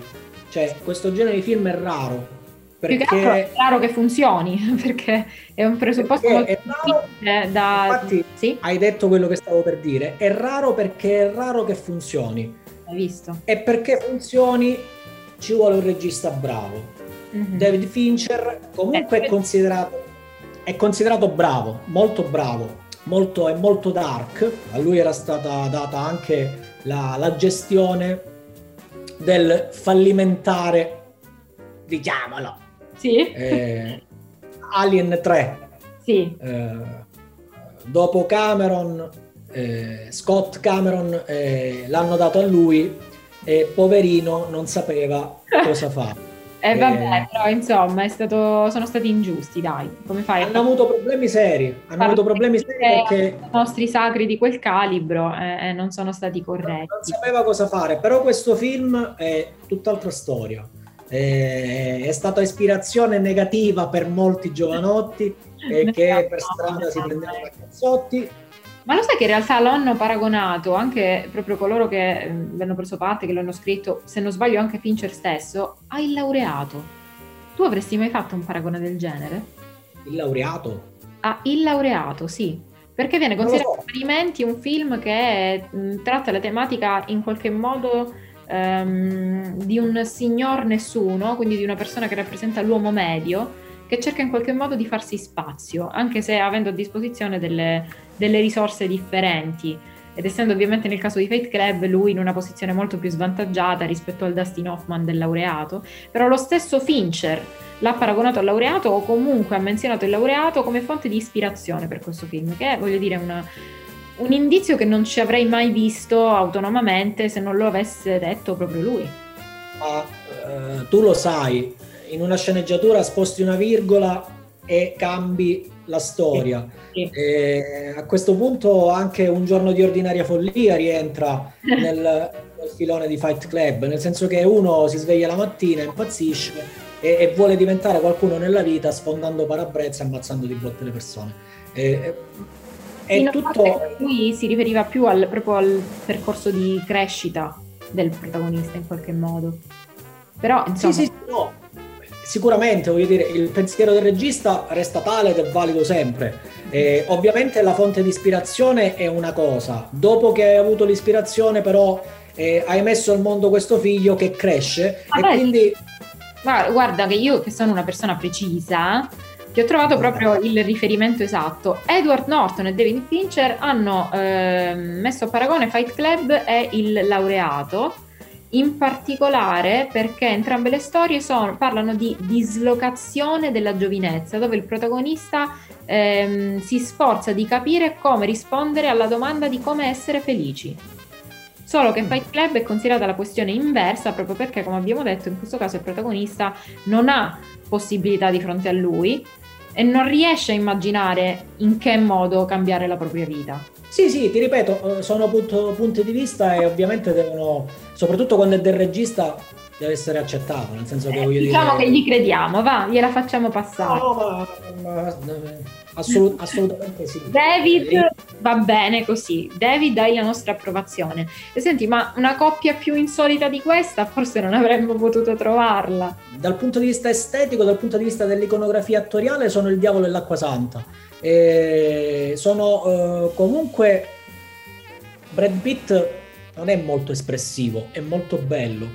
Speaker 7: cioè questo genere di film è raro.
Speaker 8: Più che è
Speaker 7: Perché
Speaker 8: raro che funzioni, perché è un presupposto
Speaker 7: Perché
Speaker 8: molto
Speaker 7: è raro-
Speaker 8: da...
Speaker 7: infatti
Speaker 8: Sì,
Speaker 7: hai detto quello che stavo per dire, è raro perché è raro che funzioni
Speaker 8: hai visto.
Speaker 7: e perché funzioni ci vuole un regista bravo.
Speaker 8: Mhm.
Speaker 7: David Fincher comunque
Speaker 8: Eh,
Speaker 7: è considerato, è considerato bravo, molto bravo, molto, è molto dark. A lui era stata data anche la, la gestione del fallimentare, diciamolo,
Speaker 8: Sì,
Speaker 7: eh, Alien 3.
Speaker 8: sì.
Speaker 7: Eh, dopo Cameron, eh, Scott Cameron eh, l'hanno dato a lui e poverino non sapeva cosa fare.
Speaker 8: E
Speaker 7: Eh,
Speaker 8: vabbè, però insomma, è stato... sono stati ingiusti, dai. Come fai?
Speaker 7: Hanno avuto problemi seri, hanno avuto problemi seri perché
Speaker 8: i nostri sacri di quel calibro eh, eh, non sono stati corretti.
Speaker 7: non sapeva cosa fare, però questo film è tutt'altra storia. Eh, È stata ispirazione negativa per molti giovanotti eh, che per strada si prendevano a cazzotti.
Speaker 8: Ma lo sai che in realtà lo hanno paragonato anche proprio coloro che eh, vi hanno preso parte, che lo hanno scritto, se non sbaglio anche Fincher stesso, al laureato. Tu avresti mai fatto un paragone del genere?
Speaker 7: Il laureato.
Speaker 8: Ah, il laureato, sì. Perché viene considerato
Speaker 7: so.
Speaker 8: Esperimenti un film che mh, tratta la tematica in qualche modo ehm, di un signor nessuno, quindi di una persona che rappresenta l'uomo medio, che cerca in qualche modo di farsi spazio, anche se avendo a disposizione delle, delle risorse differenti. Ed essendo ovviamente nel caso di Fate Club lui in una posizione molto più svantaggiata rispetto al Dustin Hoffman del laureato, però lo stesso Fincher l'ha paragonato al laureato o comunque ha menzionato il laureato come fonte di ispirazione per questo film, che è, voglio dire, una- un indizio che non ci avrei mai visto autonomamente se non lo avesse detto proprio lui.
Speaker 7: Ma eh, tu lo sai, in una sceneggiatura sposti una virgola e cambi la storia.
Speaker 8: Sì.
Speaker 7: E a questo punto anche un giorno di ordinaria follia rientra nel, nel filone di Fight Club, nel senso che uno si sveglia la mattina, impazzisce e, e vuole diventare qualcuno nella vita sfondando parabrezze e ammazzando di botte le persone. E-
Speaker 8: In
Speaker 7: tutto...
Speaker 8: lui si riferiva più al, proprio al percorso di crescita del protagonista in qualche modo. Però, insomma,
Speaker 7: sì, sì, no. Sicuramente, voglio dire, il pensiero del regista resta tale ed è valido sempre. Eh, ovviamente la fonte di ispirazione è una cosa, dopo che hai avuto l'ispirazione però eh, hai messo al mondo questo figlio che cresce
Speaker 8: Vabbè.
Speaker 7: e quindi
Speaker 8: guarda che io che sono una persona precisa, ti ho trovato proprio il riferimento esatto. Edward Norton e David Fincher hanno ehm, messo a paragone Fight Club e il laureato, in particolare perché entrambe le storie sono- parlano di dislocazione della giovinezza, dove il protagonista ehm, si sforza di capire come rispondere alla domanda di come essere felici. Solo che Fight Club è considerata la questione inversa proprio perché, come abbiamo detto, in questo caso il protagonista non ha possibilità di fronte a lui e non riesce a immaginare in che modo cambiare la propria vita.
Speaker 7: Sì, sì, ti ripeto, eh, sono punto- punti di vista e ovviamente devono, soprattutto quando è del regista, deve essere accettato, nel senso che voglio
Speaker 8: Diciamo
Speaker 7: dire...
Speaker 8: che gli crediamo, va, gliela facciamo passare.
Speaker 7: No, ma, ma- assolut- assolutamente sì.
Speaker 8: David va bene così, David hai la nostra approvazione. E senti, ma una coppia più insolita di questa forse non avremmo potuto trovarla.
Speaker 7: Dal punto di vista estetico, dal punto di vista dell'iconografia attoriale, sono il diavolo e l'acqua santa. E sono eh, comunque Brad Pitt non è molto espressivo, è molto bello.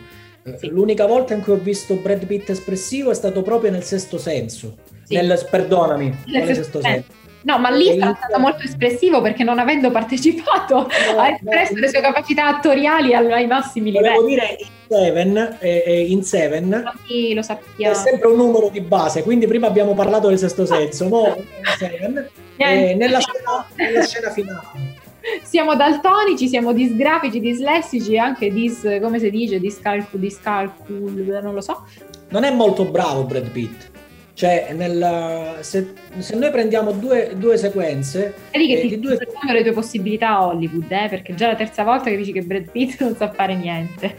Speaker 7: Eh, L'unica volta in cui ho visto Brad Pitt espressivo è stato proprio nel sesto senso.
Speaker 8: Sì.
Speaker 7: Nel, perdonami,
Speaker 8: Nel sesto senso. No, ma lì è stato molto espressivo perché non avendo partecipato ha espresso le sue capacità attoriali ai massimi
Speaker 7: Volevo
Speaker 8: livelli.
Speaker 7: dire in Seven, eh, eh, in Seven
Speaker 8: Sì, lo
Speaker 7: è
Speaker 8: sappiamo.
Speaker 7: sempre un numero di base, quindi prima abbiamo parlato del sesto senso, mo Seven, eh, nella, scena, nella scena finale.
Speaker 8: Siamo daltonici, siamo disgrafici, dislessici, anche dis, come si dice, discalcul, discalcul, non lo so.
Speaker 7: Non è molto bravo Brad Pitt. Cioè, nel- se, se noi prendiamo due, due sequenze,
Speaker 8: Vedi che
Speaker 7: eh,
Speaker 8: ti
Speaker 7: due
Speaker 8: spiegando le tue possibilità a Hollywood, eh, perché già la terza volta che dici che Brad Pitt non sa fare niente.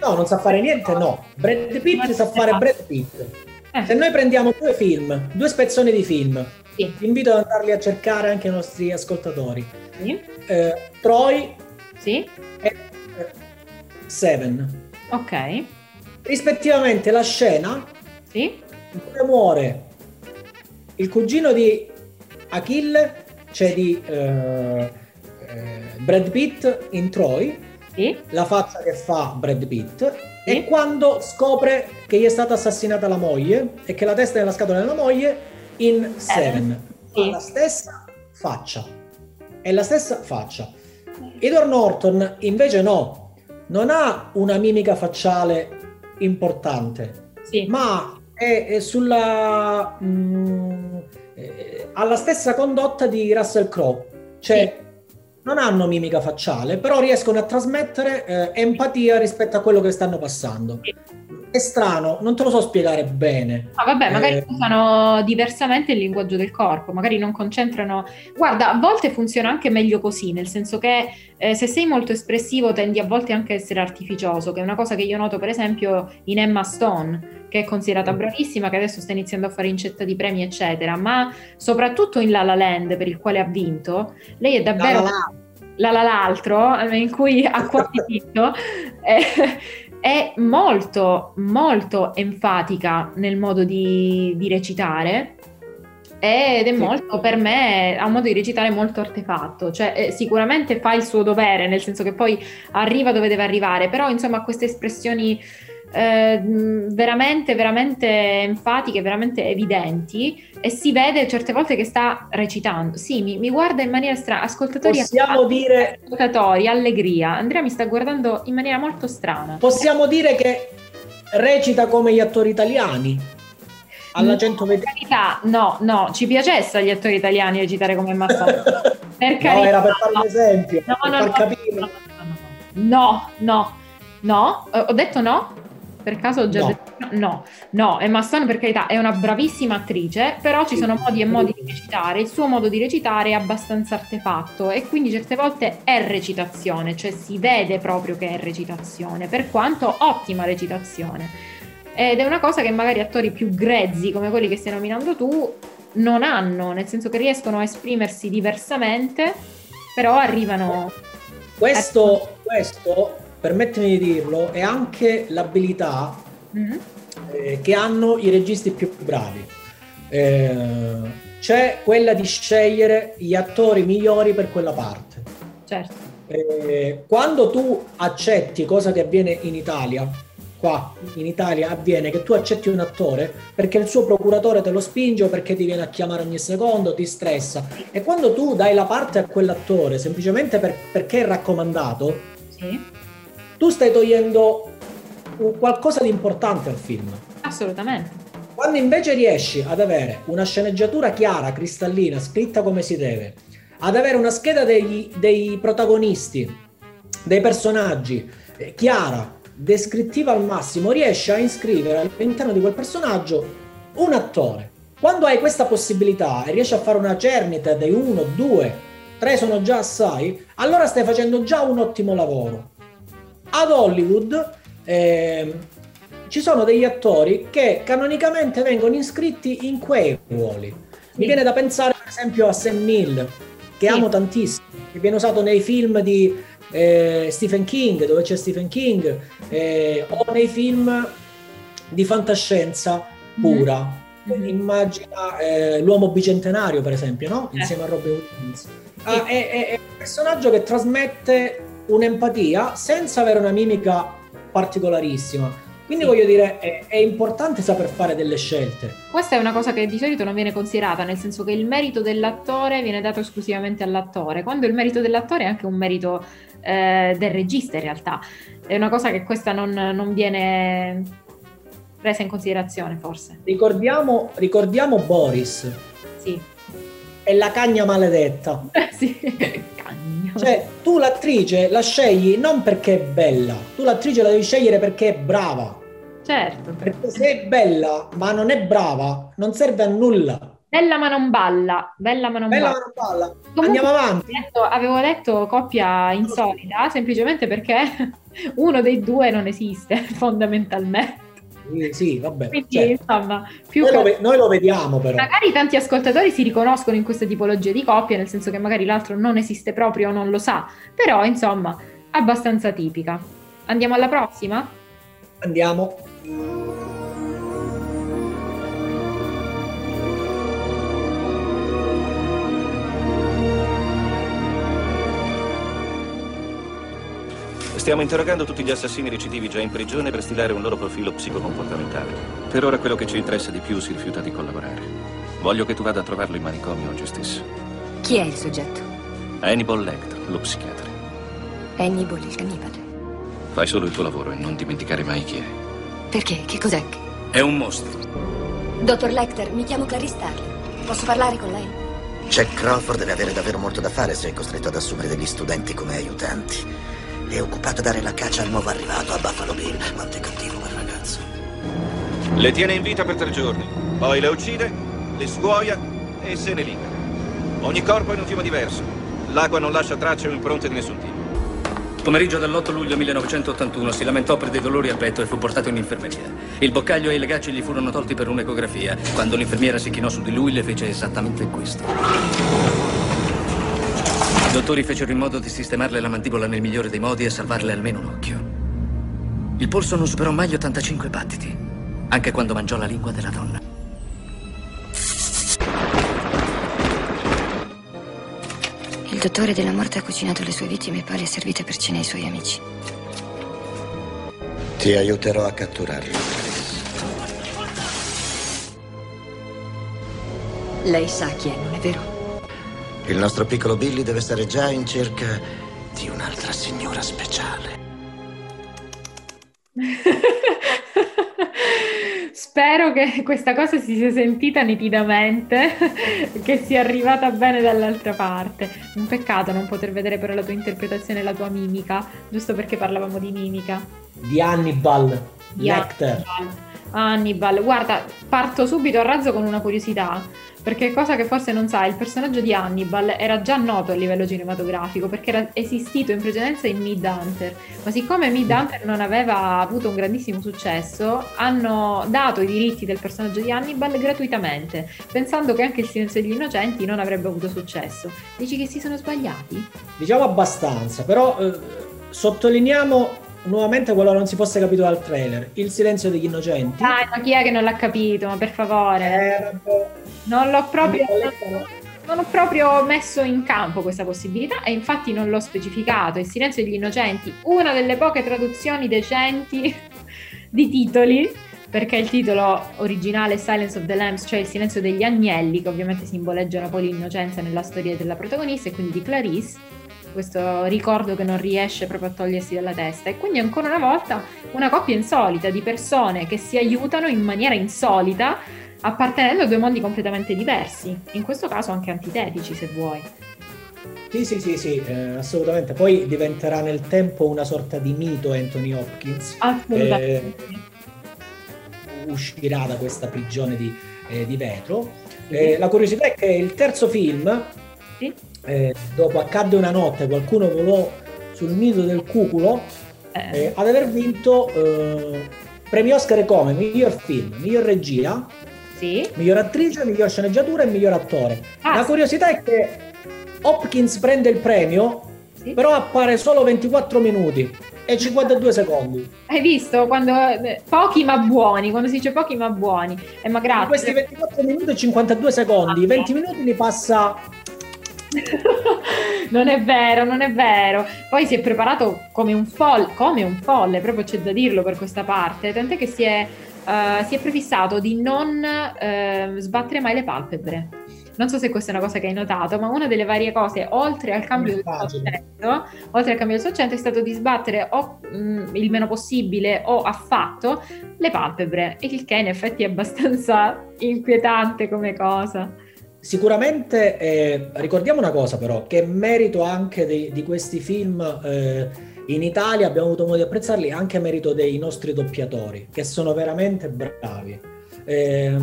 Speaker 7: No, non sa fare niente, no. Brad Pitt sa fare Brad Pitt.
Speaker 8: Eh.
Speaker 7: Se noi prendiamo due film, due spezzoni di film, vi invito ad andarli a cercare anche i nostri ascoltatori.
Speaker 8: Sì.
Speaker 7: Eh, Troy
Speaker 8: Sì.
Speaker 7: e eh, Seven.
Speaker 8: Ok.
Speaker 7: Rispettivamente la scena
Speaker 8: Sì.
Speaker 7: Dove muore il cugino di Achille, cioè di eh, eh, Brad Pitt in Troy,
Speaker 8: Sì.
Speaker 7: la faccia che fa Brad Pitt, e quando scopre che gli è stata assassinata la moglie e che la testa è nella scatola della moglie in Seven. Ha la stessa faccia. È la stessa faccia. Edward Norton invece no, non ha una mimica facciale importante, ma è, è sulla... mm, eh, ha la stessa condotta di Russell Crowe, cioè non hanno mimica facciale, però riescono a trasmettere eh, empatia rispetto a quello che stanno passando. È strano, non te lo so spiegare bene.
Speaker 8: Ah, vabbè, magari
Speaker 7: Eh,
Speaker 8: usano diversamente il linguaggio del corpo, magari non concentrano. Guarda, a volte funziona anche meglio così, nel senso che eh, se sei molto espressivo tendi a volte anche a essere artificioso, che è una cosa che io noto per esempio in Emma Stone, che è considerata bravissima, che adesso sta iniziando a fare incetta di premi, eccetera, ma soprattutto in La La Land, per il quale ha vinto, lei è davvero...
Speaker 7: La La
Speaker 8: La La l'altro, eh, in cui ha quasi vinto, è, è molto, molto enfatica nel modo di, di recitare ed è molto, per me, ha un modo di recitare molto artefatto, cioè eh, sicuramente fa il suo dovere, nel senso che poi arriva dove deve arrivare, però insomma queste espressioni eh, veramente, veramente enfatiche, veramente evidenti e si vede certe volte che sta recitando. Sì, mi, mi guarda in maniera strana, ascoltatori,
Speaker 7: Possiamo dire-
Speaker 8: ascoltatori, allegria. Andrea mi sta guardando in maniera molto strana.
Speaker 7: Possiamo dire che recita come gli attori italiani. Alla
Speaker 8: No,
Speaker 7: 120
Speaker 8: per carità, no, no, ci piacesse agli attori italiani recitare come Massaro. per
Speaker 7: No,
Speaker 8: carità,
Speaker 7: era per fare un esempio,
Speaker 8: No, no, no,
Speaker 7: capire.
Speaker 8: no, no, no, no, ho detto no? Per caso già
Speaker 7: No.
Speaker 8: no? No, Emma Stone per carità è una bravissima attrice, però ci sono modi e modi di recitare, il suo modo di recitare è abbastanza artefatto e quindi certe volte è recitazione, cioè si vede proprio che è recitazione, per quanto ottima recitazione. Ed è una cosa che magari attori più grezzi come quelli che stai nominando tu non hanno, nel senso che riescono a esprimersi diversamente, però arrivano...
Speaker 7: Questo, questo, permettimi di dirlo, è anche l'abilità
Speaker 8: Mhm.
Speaker 7: eh, che hanno i registi più bravi. Eh, c'è quella di scegliere gli attori migliori per quella parte.
Speaker 8: Certo.
Speaker 7: Eh, quando tu accetti, cosa che avviene in Italia, qua in Italia avviene che tu accetti un attore perché il suo procuratore te lo spinge o perché ti viene a chiamare ogni secondo, ti stressa. E quando tu dai la parte a quell'attore semplicemente per- perché è raccomandato,
Speaker 8: Sì,
Speaker 7: tu stai togliendo qualcosa di importante al film.
Speaker 8: assolutamente.
Speaker 7: Quando invece riesci ad avere una sceneggiatura chiara, cristallina, scritta come si deve, ad avere una scheda degli- dei protagonisti, dei personaggi eh, chiara, descrittiva al massimo, riesci a iscrivere all'interno di quel personaggio un attore. Quando hai questa possibilità e riesci a fare una cernita dei uno, due, tre sono già assai, allora stai facendo già un ottimo lavoro. Ad Hollywood ehm, ci sono degli attori che canonicamente vengono iscritti in quei ruoli. Mi viene da pensare per esempio a Sam Neill, che
Speaker 8: Sì.
Speaker 7: amo tantissimo, che viene usato nei film di eh, Stephen King, dove c'è Stephen King, eh, o nei film di fantascienza pura. Immagina eh, l'uomo bicentenario, per esempio, no? insieme a Robin Williams. Ah, è, è- è un personaggio che trasmette un'empatia senza avere una mimica particolarissima. Quindi voglio dire, è, è importante saper fare delle scelte.
Speaker 8: Questa è una cosa che di solito non viene considerata, nel senso che il merito dell'attore viene dato esclusivamente all'attore, quando il merito dell'attore è anche un merito eh, del regista in realtà. È una cosa che questa non, non viene presa in considerazione forse.
Speaker 7: Ricordiamo, ricordiamo Boris.
Speaker 8: Sì.
Speaker 7: È la cagna maledetta.
Speaker 8: sì, cagna.
Speaker 7: Cioè, tu l'attrice la scegli non perché è bella, tu l'attrice la devi scegliere perché è brava.
Speaker 8: Certo.
Speaker 7: Perché se è bella ma non è brava, non serve a nulla.
Speaker 8: Bella ma non balla, bella ma non
Speaker 7: Bella
Speaker 8: balla.
Speaker 7: ma non balla.
Speaker 8: Comunque,
Speaker 7: Andiamo avanti.
Speaker 8: avevo detto coppia insolita semplicemente perché uno dei due non esiste fondamentalmente.
Speaker 7: Sì, sì, vabbè.
Speaker 8: Quindi
Speaker 7: Cioè,
Speaker 8: insomma, più
Speaker 7: noi, lo,
Speaker 8: che-
Speaker 7: ve- noi lo vediamo però.
Speaker 8: magari tanti ascoltatori si riconoscono in questa tipologia di coppia, nel senso che magari l'altro non esiste proprio o non lo sa, però insomma, abbastanza tipica. Andiamo alla prossima?
Speaker 7: Andiamo.
Speaker 16: Stiamo interrogando tutti gli assassini recidivi già in prigione per stilare un loro profilo psicocomportamentale. Per ora quello che ci interessa di più si rifiuta di collaborare. Voglio che tu vada a trovarlo in manicomio oggi stesso.
Speaker 17: Chi è il soggetto?
Speaker 16: Hannibal Lecter, lo psichiatra.
Speaker 17: Hannibal il cannibale.
Speaker 16: Fai solo il tuo lavoro e non dimenticare mai chi è.
Speaker 17: Perché? Che cos'è?
Speaker 16: È un mostro.
Speaker 17: Dottor Lecter, mi chiamo Clarice Starling. Posso parlare con lei?
Speaker 18: Jack Crawford deve avere davvero molto da fare se è costretto ad assumere degli studenti come aiutanti. È occupato a dare la caccia al nuovo arrivato a Buffalo Bill. Quanto è cattivo quel ragazzo.
Speaker 16: Le tiene in vita per tre giorni, poi le uccide, le scuoia e se ne libera. Ogni corpo è in un fiume diverso. L'acqua non lascia tracce o impronte di nessun tipo.
Speaker 19: Pomeriggio dell'8 luglio 1981 si lamentò per dei dolori al petto e fu portato in infermeria. Il boccaglio e i legacci gli furono tolti per un'ecografia. Quando l'infermiera si chinò su di lui le fece esattamente questo. I dottori fecero in modo di sistemarle la mandibola nel migliore dei modi e salvarle almeno un occhio. Il polso non superò mai gli 85 battiti, anche quando mangiò la lingua della donna.
Speaker 17: Il dottore della morte ha cucinato le sue vittime e poi le ha servite per cena ai suoi amici.
Speaker 18: Ti aiuterò a catturarlo.
Speaker 17: Lei sa chi è, non è vero?
Speaker 18: Il nostro piccolo Billy deve stare già in cerca di un'altra signora speciale.
Speaker 8: Spero che questa cosa si sia sentita nitidamente, che sia arrivata bene dall'altra parte. Un peccato non poter vedere però la tua interpretazione e la tua mimica, giusto perché parlavamo di mimica.
Speaker 7: Di Hannibal
Speaker 8: Di
Speaker 7: Lecter.
Speaker 8: Hannibal. Hannibal, guarda, parto subito a razzo con una curiosità, perché cosa che forse non sai, il personaggio di Hannibal era già noto a livello cinematografico perché era esistito in precedenza in Midhunter, ma siccome Midhunter non aveva avuto un grandissimo successo, hanno dato i diritti del personaggio di Hannibal gratuitamente, pensando che anche il silenzio degli innocenti non avrebbe avuto successo. Dici che si sono sbagliati?
Speaker 7: Diciamo abbastanza, però eh, sottolineiamo nuovamente qualora non si fosse capito dal trailer, il silenzio degli innocenti.
Speaker 8: Dai, ma chi è che non l'ha capito? Ma per favore. non l'ho proprio... Non ho proprio messo in campo questa possibilità e infatti non l'ho specificato. Il silenzio degli innocenti, una delle poche traduzioni decenti di titoli, perché il titolo originale è Silence of the Lambs, cioè il silenzio degli agnelli, che ovviamente simboleggiano poi l'innocenza nella storia della protagonista e quindi di Clarice. Questo ricordo che non riesce proprio a togliersi dalla testa. E quindi ancora una volta una coppia insolita di persone che si aiutano in maniera insolita, appartenendo a due mondi completamente diversi. In questo caso anche antitetici, se vuoi.
Speaker 7: Sì, sì, sì, sì, eh, assolutamente. Poi diventerà nel tempo una sorta di mito Anthony Hopkins.
Speaker 8: Assolutamente.
Speaker 7: che uscirà da questa prigione di, eh, di vetro. Eh, la curiosità è che il terzo film, eh, dopo Accadde una notte, qualcuno volò sul nido del cuculo, eh, ad aver vinto eh, premi Oscar come miglior film, miglior regia, miglior attrice, miglior sceneggiatura e miglior attore. La curiosità è che Hopkins prende il premio, però appare solo 24 minuti e 52 secondi.
Speaker 8: Hai visto quando eh, pochi ma buoni, quando si dice pochi ma buoni. E ma
Speaker 7: In
Speaker 8: grazie.
Speaker 7: questi 24 minuti e 52 secondi, i 20 minuti li passa
Speaker 8: non è vero, non è vero. Poi si è preparato come un folle, come un folle, proprio c'è da dirlo per questa parte, tant'è che si è, uh, si è prefissato di non uh, sbattere mai le palpebre. Non so se questa è una cosa che hai notato, ma una delle varie cose, oltre al cambio del soccento, oltre al cambio del soccento, è stato di sbattere o mh, mm, il meno possibile o affatto le palpebre, il che in effetti è abbastanza inquietante come cosa.
Speaker 7: Sicuramente eh, ricordiamo una cosa però, che merito anche di, di questi film eh, in Italia, abbiamo avuto modo di apprezzarli, anche a merito dei nostri doppiatori, che sono veramente bravi. Eh,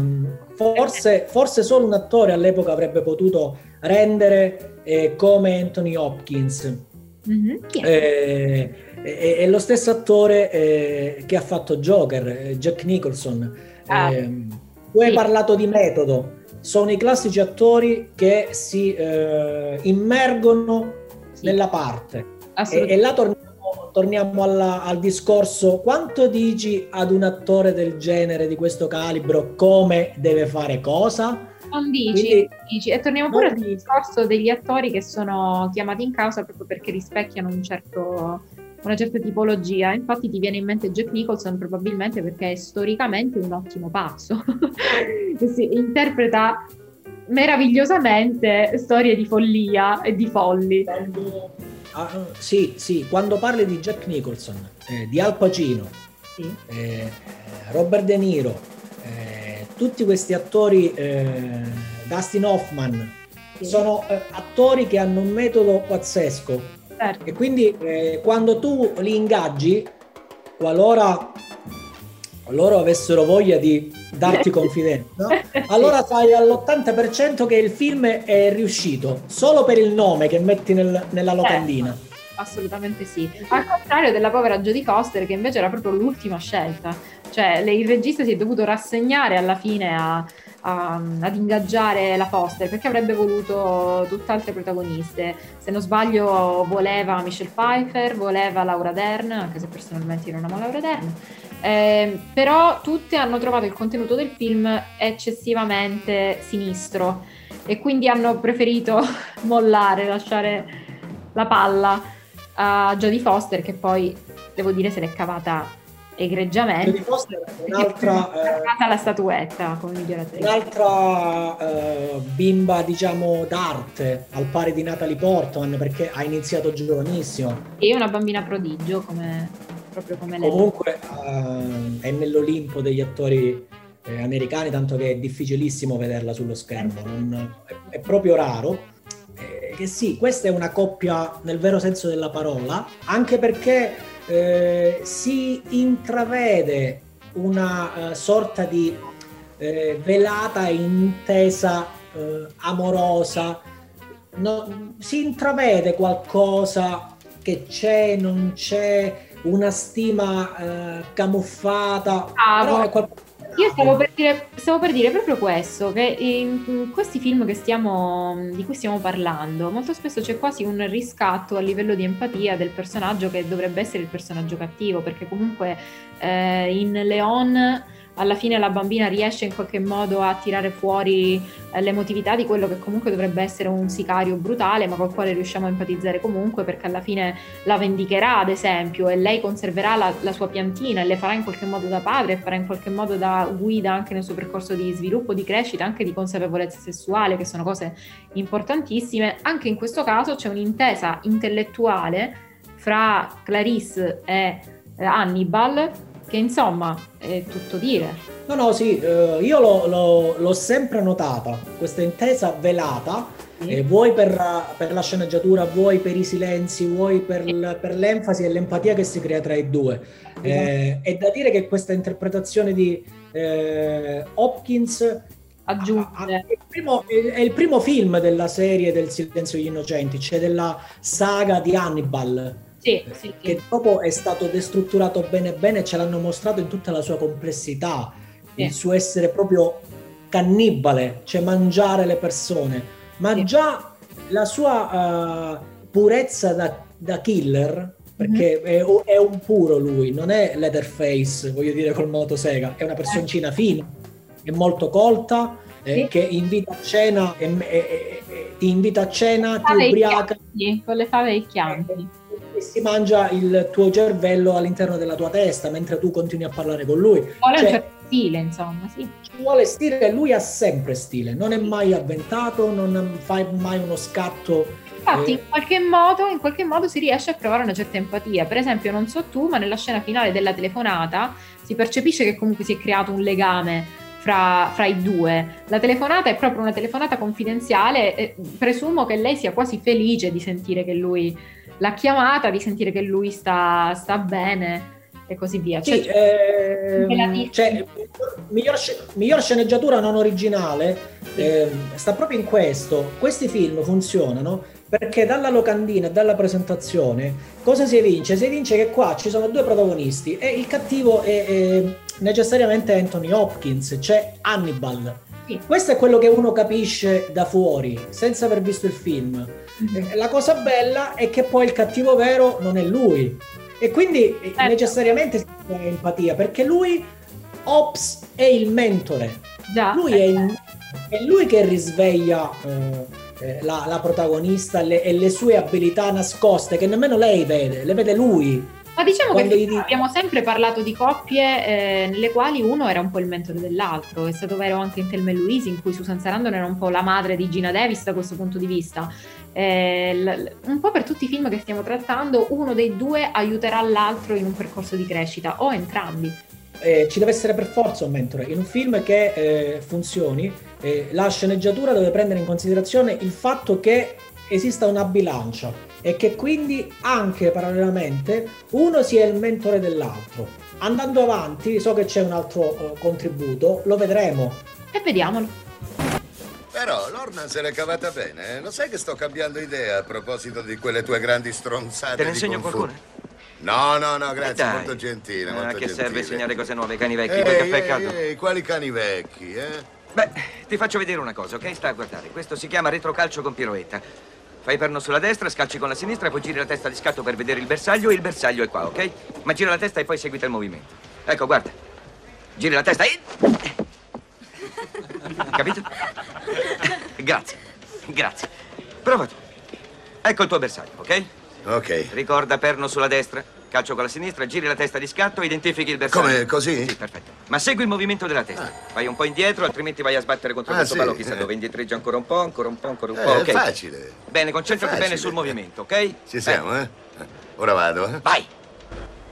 Speaker 7: forse, forse, solo un attore all'epoca avrebbe potuto rendere eh, come Anthony Hopkins. Mm-hmm. Eh, è, è, lo stesso attore eh, che ha fatto Joker, Jack Nicholson. Ah. tu hai sì. parlato di metodo sono i classici attori che si eh, immergono sì. nella parte. E, e, là torniamo, torniamo alla, al discorso, quanto dici ad un attore del genere, di questo calibro, come deve fare cosa?
Speaker 8: Non dici, Quindi, dici. E torniamo pure al discorso degli attori che sono chiamati in causa proprio perché rispecchiano un certo una certa tipologia. Infatti ti viene in mente Jack Nicholson probabilmente perché è storicamente un ottimo pazzo. si interpreta meravigliosamente storie di follia e di folli.
Speaker 7: Quando, ah, sì, sì, quando parli di Jack Nicholson, eh, di Al Pacino, sì. eh, Robert De Niro, eh, tutti questi attori, eh, Dustin Hoffman, sì. sono eh, attori che hanno un metodo pazzesco Certo. E quindi eh, quando tu li ingaggi, qualora loro avessero voglia di darti confidenza, allora sai all'80% che il film è riuscito, solo per il nome che metti nel, nella certo. locandina.
Speaker 8: Certo. Assolutamente sì. Al contrario della povera Jodie Foster, che invece era proprio l'ultima scelta. Cioè, il regista si è dovuto rassegnare alla fine a, a, ad ingaggiare la Foster perché avrebbe voluto tutt'altre protagoniste. Se non sbaglio, voleva Michelle Pfeiffer, voleva Laura Dern, anche se personalmente io non amo Laura Dern. Eh, però tutte hanno trovato il contenuto del film eccessivamente sinistro e quindi hanno preferito mollare, lasciare la palla a Jodie Foster che poi devo dire se l'è cavata egregiamente.
Speaker 7: Un'altra,
Speaker 8: eh, la statuetta come miglior attrice.
Speaker 7: Un'altra eh, bimba, diciamo, d'arte al pari di Natalie Portman perché ha iniziato giovanissimo.
Speaker 8: E una bambina prodigio come, proprio come lei.
Speaker 7: Comunque eh, è nell'Olimpo degli attori eh, americani, tanto che è difficilissimo vederla sullo schermo, non, è, è, proprio raro. Eh, che sì, questa è una coppia nel vero senso della parola, anche perché eh, si intravede una uh, sorta di eh, velata intesa eh, amorosa, no, si intravede qualcosa che c'è, non c'è, una stima eh, camuffata,
Speaker 8: ah, però è qualcosa io stavo per, dire, stavo per dire proprio questo, che in questi film stiamo, di cui stiamo parlando, molto spesso c'è quasi un riscatto a livello di empatia del personaggio che dovrebbe essere il personaggio cattivo, perché comunque eh, in Leon alla fine la bambina riesce in qualche modo a tirare fuori eh, l'emotività di quello che comunque dovrebbe essere un sicario brutale, ma col quale riusciamo a empatizzare comunque, perché alla fine la vendicherà, ad esempio, e lei conserverà la, la sua piantina e le farà in qualche modo da padre farà in qualche modo da guida anche nel suo percorso di sviluppo, di crescita, anche di consapevolezza sessuale, che sono cose importantissime. Anche in questo caso c'è un'intesa intellettuale fra Clarisse e eh, Hannibal che insomma è tutto dire.
Speaker 7: No, no, sì, eh, io l'ho, l'ho, l'ho, sempre notata, questa intesa velata, sì. eh, vuoi per, per, la sceneggiatura, vuoi per i silenzi, vuoi per, l, per l'enfasi e l'empatia che si crea tra i due. Eh, è da dire che questa interpretazione di eh, Hopkins
Speaker 8: aggiunge.
Speaker 7: È il, primo, è il primo film della serie del Silenzio degli Innocenti, cioè della saga di Hannibal
Speaker 8: sì, sì,
Speaker 7: che dopo è stato destrutturato bene bene, ce l'hanno mostrato in tutta la sua complessità, sì. il suo essere proprio cannibale, cioè mangiare le persone, ma sì. già la sua uh, purezza da, da, killer, perché mm-hmm. è, è, un puro lui, non è Leatherface, voglio dire col Motosega, è una personcina fina, è molto colta, eh,
Speaker 8: Sì.
Speaker 7: che invita a cena e, e- e- e- ti invita a cena, ti ubriaca
Speaker 8: chianti, con le fave e i chianti.
Speaker 7: E si mangia il tuo cervello all'interno della tua testa mentre tu continui a parlare con lui.
Speaker 8: Vuole un
Speaker 7: Cioè,
Speaker 8: certo stile, insomma, sì.
Speaker 7: ci vuole stile, lui ha sempre stile, non è mai avventato, non fa mai uno scatto.
Speaker 8: Infatti,
Speaker 7: eh,
Speaker 8: in qualche, modo, in qualche modo si riesce a provare una certa empatia. Per esempio, non so tu, ma nella scena finale della telefonata si percepisce che comunque si è creato un legame fra, fra i due. La telefonata è proprio una telefonata confidenziale. e presumo che lei sia quasi felice di sentire che lui l'ha chiamata, di sentire che lui sta, sta bene e così via.
Speaker 7: Sì,
Speaker 8: Cioè,
Speaker 7: ehm, cioè, miglior, miglior sceneggiatura non originale ehm, sta proprio in questo. Questi film funzionano perché dalla locandina e dalla presentazione cosa si evince? Si evince che qua ci sono due protagonisti e il cattivo è, è necessariamente Anthony Hopkins, c'è Hannibal.
Speaker 8: Sì.
Speaker 7: Questo è quello che uno capisce da fuori, senza aver visto il film. Eh, La cosa bella è che poi il cattivo vero non è lui. E quindi eh,
Speaker 8: Certo.
Speaker 7: necessariamente si crea empatia, perché lui, Ops, è il mentore.
Speaker 8: già,
Speaker 7: Lui è, il- è lui che risveglia eh, eh, la, la protagonista le- e le sue abilità nascoste, che nemmeno lei vede, le vede lui.
Speaker 8: Ma diciamo
Speaker 7: Quando
Speaker 8: che
Speaker 7: gli
Speaker 8: abbiamo sempre parlato di coppie eh, nelle quali uno era un po' il mentore dell'altro. È stato vero anche in Thelma e Louise, in cui Susan Sarandon era un po' la madre di Gina Davis da questo punto di vista. Eh, l- un po' per tutti i film che stiamo trattando, uno dei due aiuterà l'altro in un percorso di crescita, o entrambi.
Speaker 7: Eh, ci deve essere per forza un mentore. In un film che eh, funzioni, eh, la sceneggiatura deve prendere in considerazione il fatto che esista una bilancia e che quindi anche parallelamente uno sia il mentore dell'altro. Andando avanti, so che c'è un altro eh, contributo, lo vedremo.
Speaker 8: E vediamolo.
Speaker 10: Però Lorna se l'è cavata bene. eh? Lo sai che sto cambiando idea a proposito di quelle tue grandi stronzate
Speaker 11: Te ne insegno qualcuna?
Speaker 10: No, no, no, grazie,
Speaker 11: dai.
Speaker 10: molto gentile,
Speaker 11: Ah,
Speaker 10: molto
Speaker 11: che
Speaker 10: gentile.
Speaker 11: serve insegnare cose nuove ai cani vecchi?
Speaker 10: Ehi,
Speaker 11: Quel caffè
Speaker 10: ehi,
Speaker 11: caldo?
Speaker 10: ehi, quali cani vecchi, eh?
Speaker 11: Beh, ti faccio vedere una cosa, ok? Sta a guardare. Questo si chiama retrocalcio con piroetta. Fai perno sulla destra, scalci con la sinistra, poi giri la testa di scatto per vedere il bersaglio e il bersaglio è qua, ok? Ma gira la testa e poi seguita il movimento. Ecco, guarda. Giri la testa e... Capito? Grazie. Grazie. Prova tu. Ecco il tuo bersaglio, ok?
Speaker 10: Ok.
Speaker 11: Ricorda perno sulla destra, calcio con la sinistra, giri la testa di scatto, identifichi il bersaglio.
Speaker 10: Come, così?
Speaker 11: Sì, perfetto. Ma segui il movimento della testa. Vai un po' indietro, altrimenti vai a sbattere contro
Speaker 10: Ah,
Speaker 11: questo
Speaker 10: sì,
Speaker 11: palo chissà
Speaker 10: eh.
Speaker 11: dove. Indietreggia ancora un po', ancora un po', ancora un
Speaker 10: Eh,
Speaker 11: po',
Speaker 10: è facile.
Speaker 11: Bene, concentrati
Speaker 10: È
Speaker 11: bene
Speaker 10: facile.
Speaker 11: sul movimento, ok?
Speaker 10: Ci siamo, eh? Ora vado, eh?
Speaker 11: Vai!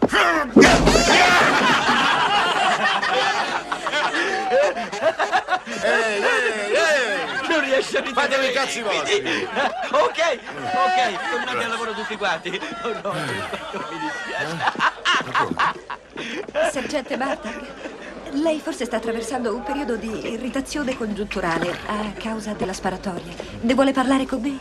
Speaker 10: Ehi, ehi, ehi!
Speaker 11: Non riesci a ridere.
Speaker 10: Fatemi i cazzi vostri!
Speaker 11: Ok, ok, tornate al lavoro tutti quanti. Oh no, non mi dispiace.
Speaker 15: Sergente Bartak, lei forse sta attraversando un periodo di irritazione congiunturale a causa della sparatoria. Ne vuole parlare con me?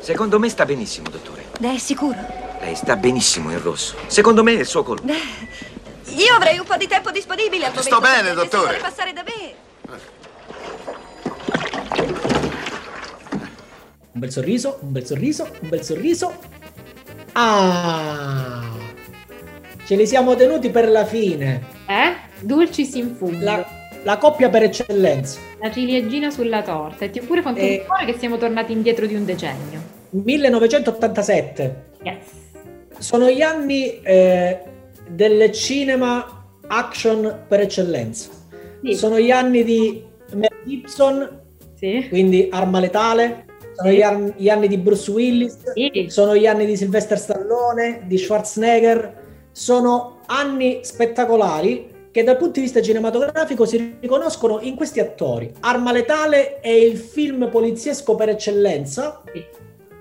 Speaker 11: Secondo me sta benissimo, dottore.
Speaker 15: Ne è sicuro?
Speaker 11: Lei sta benissimo in rosso. Secondo me è il suo colpo.
Speaker 15: Io avrei un po' di tempo disponibile al momento.
Speaker 10: Sto bene, dottore.
Speaker 15: vuole passare da me.
Speaker 7: Un bel sorriso, un bel sorriso, un bel sorriso. Ah! Ce li siamo tenuti per la fine.
Speaker 8: Eh? Dulcis in fundo.
Speaker 7: La, la coppia per eccellenza.
Speaker 8: La ciliegina sulla torta. E ti ho pure fatto
Speaker 7: Eh.
Speaker 8: un cuore che siamo tornati indietro di un decennio.
Speaker 7: 1987.
Speaker 8: Yes.
Speaker 7: Sono gli anni eh, del cinema action per eccellenza.
Speaker 8: Sì.
Speaker 7: Sono gli anni di Mel Gibson,
Speaker 8: Sì.
Speaker 7: quindi Arma Letale. Sono
Speaker 8: Sì.
Speaker 7: gli, anni, gli anni di Bruce Willis. Sono gli anni di Sylvester Stallone, di Schwarzenegger. Sono anni spettacolari che dal punto di vista cinematografico si riconoscono in questi attori. Arma Letale è il film poliziesco per eccellenza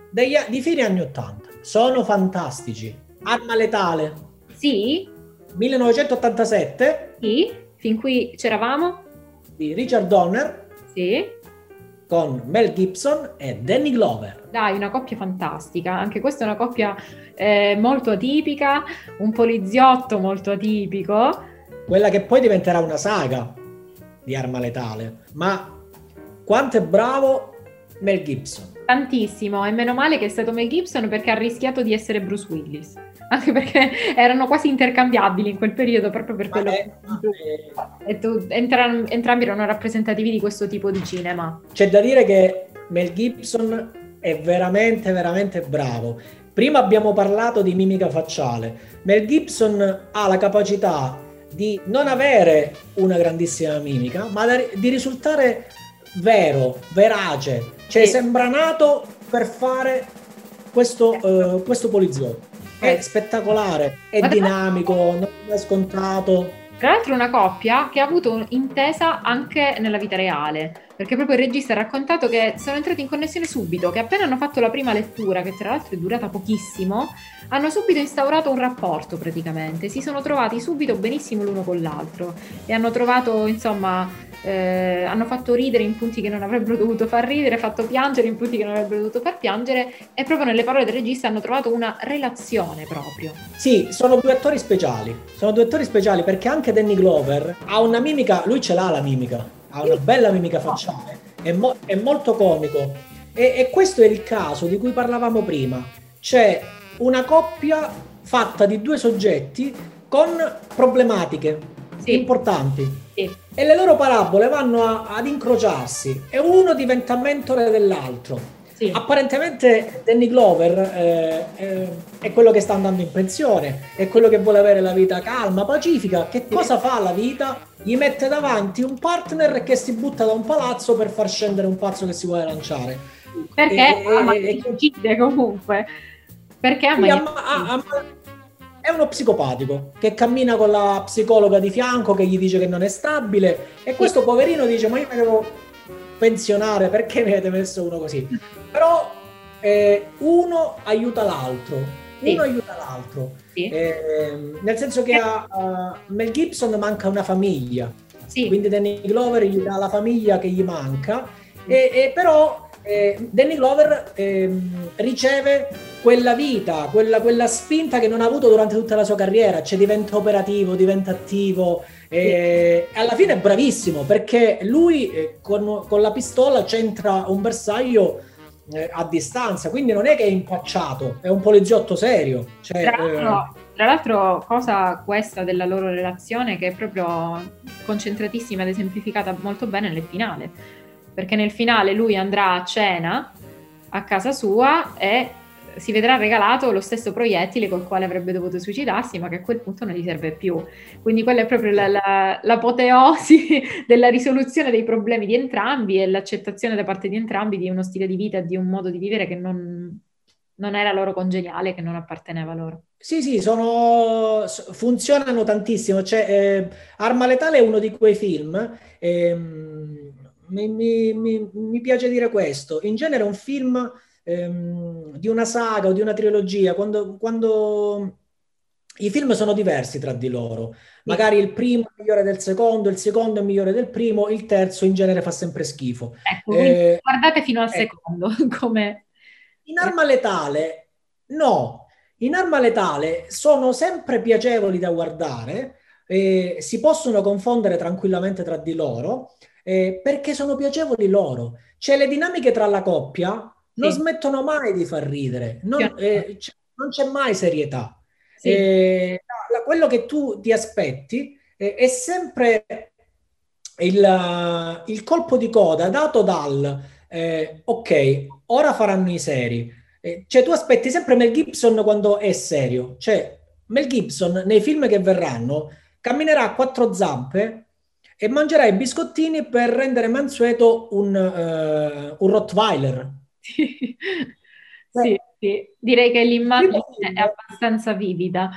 Speaker 7: degli, di fine anni 80. Sono fantastici. Arma Letale,
Speaker 8: Sì?
Speaker 7: 1987,
Speaker 8: Sì? Fin qui c'eravamo?
Speaker 7: di Richard Donner
Speaker 8: Sì.
Speaker 7: con Mel Gibson e Danny Glover.
Speaker 8: Dai, una coppia fantastica. Anche questa è una coppia eh, molto atipica, un poliziotto molto atipico.
Speaker 7: Quella che poi diventerà una saga di Arma Letale. Ma quanto è bravo Mel Gibson.
Speaker 8: Tantissimo, e meno male che è stato Mel Gibson perché ha rischiato di essere Bruce Willis. Anche perché erano quasi intercambiabili in quel periodo proprio per quello che e tu, entram- entrambi erano rappresentativi di questo tipo di cinema.
Speaker 7: C'è da dire che Mel Gibson è veramente, veramente bravo. Prima abbiamo parlato di mimica facciale. Mel Gibson ha la capacità di non avere una grandissima mimica, ma di risultare vero, verace, cioè sì. sembra nato per fare questo, uh, questo poliziotto. È spettacolare, è Guarda, dinamico, non è scontato.
Speaker 8: Tra l'altro una coppia che ha avuto un'intesa anche nella vita reale, perché proprio il regista ha raccontato che sono entrati in connessione subito, che appena hanno fatto la prima lettura, che tra l'altro è durata pochissimo, hanno subito instaurato un rapporto praticamente, si sono trovati subito benissimo l'uno con l'altro e hanno trovato, insomma, eh, hanno fatto ridere in punti che non avrebbero dovuto far ridere, fatto piangere in punti che non avrebbero dovuto far piangere e proprio nelle parole del regista hanno trovato una relazione proprio.
Speaker 7: Sì, sono due attori speciali, sono due attori speciali perché anche Danny Glover ha una mimica, lui ce l'ha la mimica, ha una bella mimica facciale, è, mo- è molto comico. E-, e questo è il caso di cui parlavamo prima, c'è una coppia fatta di due soggetti con problematiche sì. importanti sì. e le loro parabole vanno a, ad incrociarsi e uno diventa mentore dell'altro. Sì. Apparentemente Danny Glover eh, eh, è quello che sta andando in pensione, è quello che vuole avere la vita calma, pacifica. Che cosa fa la vita? Gli mette davanti un partner che si butta da un palazzo per far scendere un pazzo che si vuole lanciare.
Speaker 8: Perché e, ama e, e, comunque. Perché ama, ama, ama
Speaker 7: è uno psicopatico che cammina con la psicologa di fianco che gli dice che non è stabile e questo poverino dice ma io mi devo pensionare perché mi avete messo uno così però eh, uno aiuta l'altro uno sì. aiuta l'altro sì. eh, nel senso che a, a Mel Gibson manca una famiglia sì. quindi Danny Glover gli dà la famiglia che gli manca e, e però eh, Danny Glover ehm, riceve quella vita, quella, quella, spinta che non ha avuto durante tutta la sua carriera, cioè diventa operativo, diventa attivo e alla fine è bravissimo perché lui eh, con, con, la pistola centra un bersaglio eh, a distanza, quindi non è che è impacciato, è un poliziotto serio. Cioè,
Speaker 8: tra, l'altro, eh... tra l'altro, cosa questa della loro relazione che è proprio concentratissima ed esemplificata molto bene nel finale, perché nel finale lui andrà a cena a casa sua e si vedrà regalato lo stesso proiettile col quale avrebbe dovuto suicidarsi, ma che a quel punto non gli serve più. Quindi quella è proprio la, la, l'apoteosi della risoluzione dei problemi di entrambi e l'accettazione da parte di entrambi di uno stile di vita di un modo di vivere che non, non era loro congeniale, che non apparteneva loro.
Speaker 7: Sì, sì, sono, funzionano tantissimo. Cioè, eh, Arma Letale è uno di quei film. Ehm, mi, mi, mi, piace dire questo. In genere un film ehm, di una saga o di una trilogia, quando, quando i film sono diversi tra di loro. Magari il primo è migliore del secondo, il secondo è migliore del primo, il terzo in genere fa sempre schifo.
Speaker 8: Ecco, eh, guardate fino al ecco. secondo. come...
Speaker 7: In arma letale, no. In arma letale sono sempre piacevoli da guardare, eh, si possono confondere tranquillamente tra di loro, eh, perché sono piacevoli loro. Cioè le dinamiche tra la coppia non smettono mai di far ridere, non, eh, c- non c'è mai serietà. Sì. Eh, quello che tu ti aspetti eh, è sempre il, il, colpo di coda dato dal eh, ok, ora faranno i seri. Eh, cioè tu aspetti sempre Mel Gibson quando è serio. Cioè Mel Gibson nei film che verranno camminerà a quattro zampe e mangerà i biscottini per rendere mansueto un, uh, un Rottweiler
Speaker 8: sì. sì, sì, direi che l'immagine è abbastanza vivida.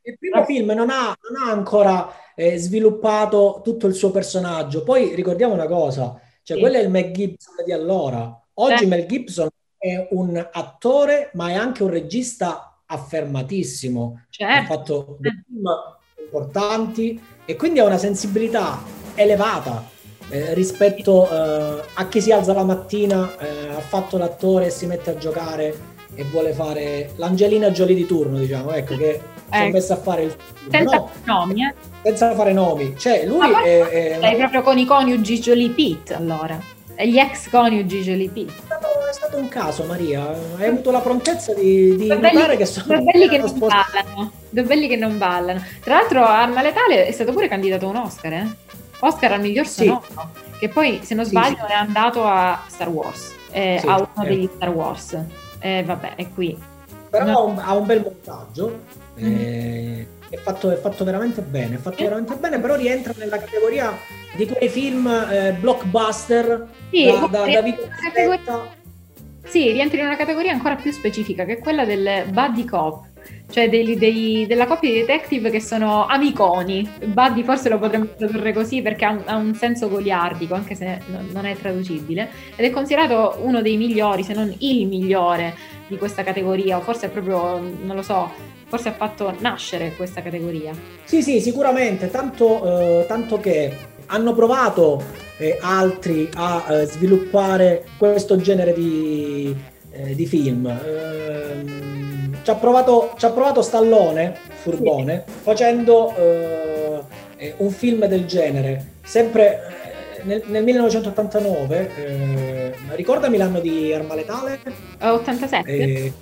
Speaker 7: Il primo film non ha, non ha ancora eh, sviluppato tutto il suo personaggio. Poi ricordiamo una cosa, cioè sì. quello è il Mel Gibson di allora. Oggi eh. Mel Gibson è un attore, ma è anche un regista affermatissimo.
Speaker 8: Certo.
Speaker 7: Ha fatto dei film importanti e quindi ha una sensibilità elevata eh, rispetto eh, a chi si alza la mattina, eh, ha fatto l'attore e si mette a giocare e vuole fare l'Angelina Jolie di turno, diciamo, ecco, che si è messa a fare il
Speaker 8: senza no, nomi, eh.
Speaker 7: senza fare nomi. Cioè, lui è, è...
Speaker 8: Sei proprio con i coniugi Jolie Pitt, allora. E gli ex coniugi Jolie Pitt.
Speaker 7: è stato un caso, Maria. Hai avuto la prontezza di, di notare che sono
Speaker 8: due belli che non
Speaker 7: sposti-
Speaker 8: ballano. Due belli che non ballano. Tra l'altro, Arma Letale è stato pure candidato a un Oscar, eh? Oscar al miglior
Speaker 7: Sì.
Speaker 8: sonoro. Che poi, se non
Speaker 7: Sì,
Speaker 8: sbaglio,
Speaker 7: sì.
Speaker 8: è andato a Star Wars. eh,
Speaker 7: Sì,
Speaker 8: a uno
Speaker 7: eh.
Speaker 8: degli Star Wars. Eh, vabbè, è qui.
Speaker 7: Però
Speaker 8: No.
Speaker 7: ha, un, ha un bel montaggio. eh, è, fatto, è fatto veramente bene. È fatto veramente bene, però rientra nella categoria di quei film eh, blockbuster
Speaker 8: Sì,
Speaker 7: da, da, da video
Speaker 8: categoria- Sì, rientra in una categoria ancora più specifica, che è quella del buddy cop, cioè dei- dei- della coppia di detective che sono amiconi. Buddy forse lo potremmo tradurre così perché ha un, ha un senso goliardico, anche se non, è traducibile, ed è considerato uno dei migliori, se non il migliore di questa categoria, o forse è proprio, non lo so, forse ha fatto nascere questa categoria.
Speaker 7: Sì, sì, sicuramente, tanto, eh, tanto che hanno provato eh, altri a eh, sviluppare questo genere di, eh, di film. Ehm, ci, ha provato, ci ha provato Stallone, Furbone, facendo eh, eh, un film del genere, sempre eh, nel, nel 1989. eh, ricordami l'anno di Arma Letale?
Speaker 8: Eh, 87?
Speaker 7: Eh,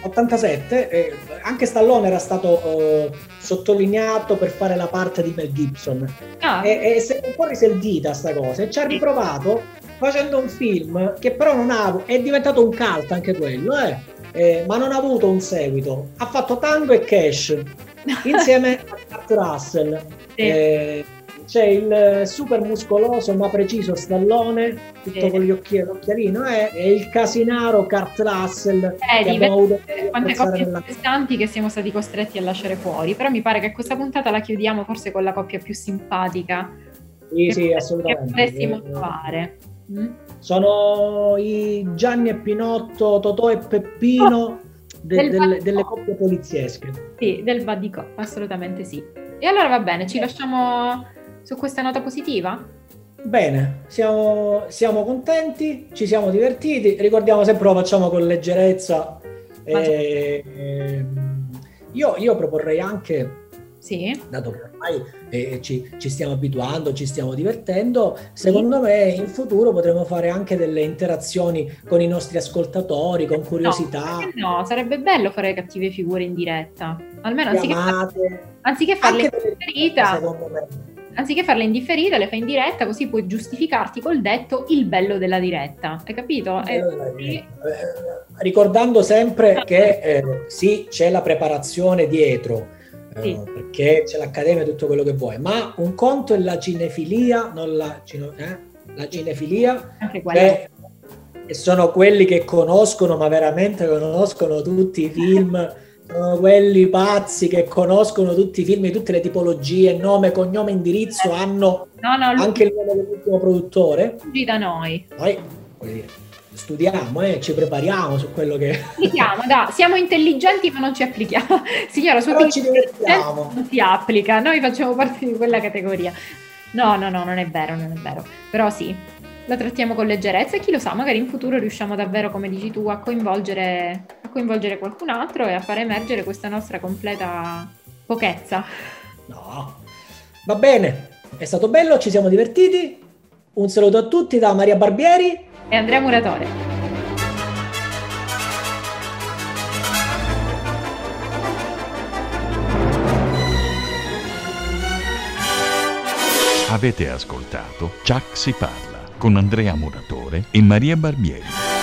Speaker 7: 87, eh, anche Stallone era stato eh, sottolineato per fare la parte di Mel Gibson
Speaker 8: Ah.
Speaker 7: e, e si è un po' risentita sta cosa e ci ha riprovato facendo un film che però non ha è diventato un cult anche quello eh, eh, ma non ha avuto un seguito ha fatto Tango e Cash insieme a Kurt Russell Eh, c'è il super muscoloso ma preciso Stallone tutto
Speaker 8: Sì.
Speaker 7: con gli occhi- l'occhialino eh, e il casinaro Kurt Russell che
Speaker 8: Vedi,
Speaker 7: abbiamo avuto
Speaker 8: quante
Speaker 7: apprezzare
Speaker 8: coppie
Speaker 7: nella-
Speaker 8: interessanti che siamo stati costretti a lasciare fuori, però mi pare che questa puntata la chiudiamo forse con la coppia più simpatica
Speaker 7: Sì,
Speaker 8: che,
Speaker 7: sì,
Speaker 8: che
Speaker 7: assolutamente.
Speaker 8: potressimo
Speaker 7: Eh,
Speaker 8: trovare. Mm?
Speaker 7: Sono i Gianni e Pinotto, Totò e Peppino de-
Speaker 8: Del
Speaker 7: delle, coppie poliziesche.
Speaker 8: Sì, del cop, assolutamente sì. E allora va bene, ci lasciamo su questa nota positiva?
Speaker 7: Bene, siamo, siamo contenti, ci siamo divertiti, ricordiamo sempre lo facciamo con leggerezza. E, ehm, io, io proporrei anche,
Speaker 8: Sì.
Speaker 7: dato che ormai eh, ci, ci stiamo abituando, ci stiamo divertendo, secondo me in futuro potremo fare anche delle interazioni con i nostri ascoltatori, con curiosità.
Speaker 8: Eh No, sarebbe bello fare cattive figure in diretta. Almeno anziché,
Speaker 7: chiamate,
Speaker 8: anziché farle in differita, anziché farle in differita, le fai in diretta, così puoi giustificarti col detto il bello della diretta. Hai capito? Eh.
Speaker 7: Eh, ricordando sempre che eh, sì, c'è la preparazione dietro,
Speaker 8: Sì.
Speaker 7: perché c'è l'accademia e tutto quello che vuoi, ma un conto è la cinefilia, non la, eh? la cinefilia, che e sono quelli che conoscono, ma veramente conoscono tutti i film, sono quelli pazzi che conoscono tutti i film di tutte le tipologie, nome, cognome, indirizzo, hanno
Speaker 8: No, no,
Speaker 7: anche il nome dell'ultimo produttore.
Speaker 8: fuggi da noi.
Speaker 7: Noi voglio dire, studiamo, eh, ci prepariamo su quello che...
Speaker 8: Applichiamo, dai, siamo intelligenti ma non ci applichiamo. Signora, chi
Speaker 7: ci divertiamo.
Speaker 8: non si applica, noi facciamo parte di quella categoria. No, no, no, non è vero, non è vero. Però sì, la trattiamo con leggerezza e chi lo sa, magari in futuro riusciamo davvero, come dici tu, a coinvolgere, a coinvolgere qualcun altro e a far emergere questa nostra completa pochezza.
Speaker 7: No, va bene, è stato bello, ci siamo divertiti. Un saluto a tutti da Maria Barbieri.
Speaker 8: E Andrea Muratore.
Speaker 1: Avete ascoltato Chuck si parla con Andrea Muratore e Maria Barbieri.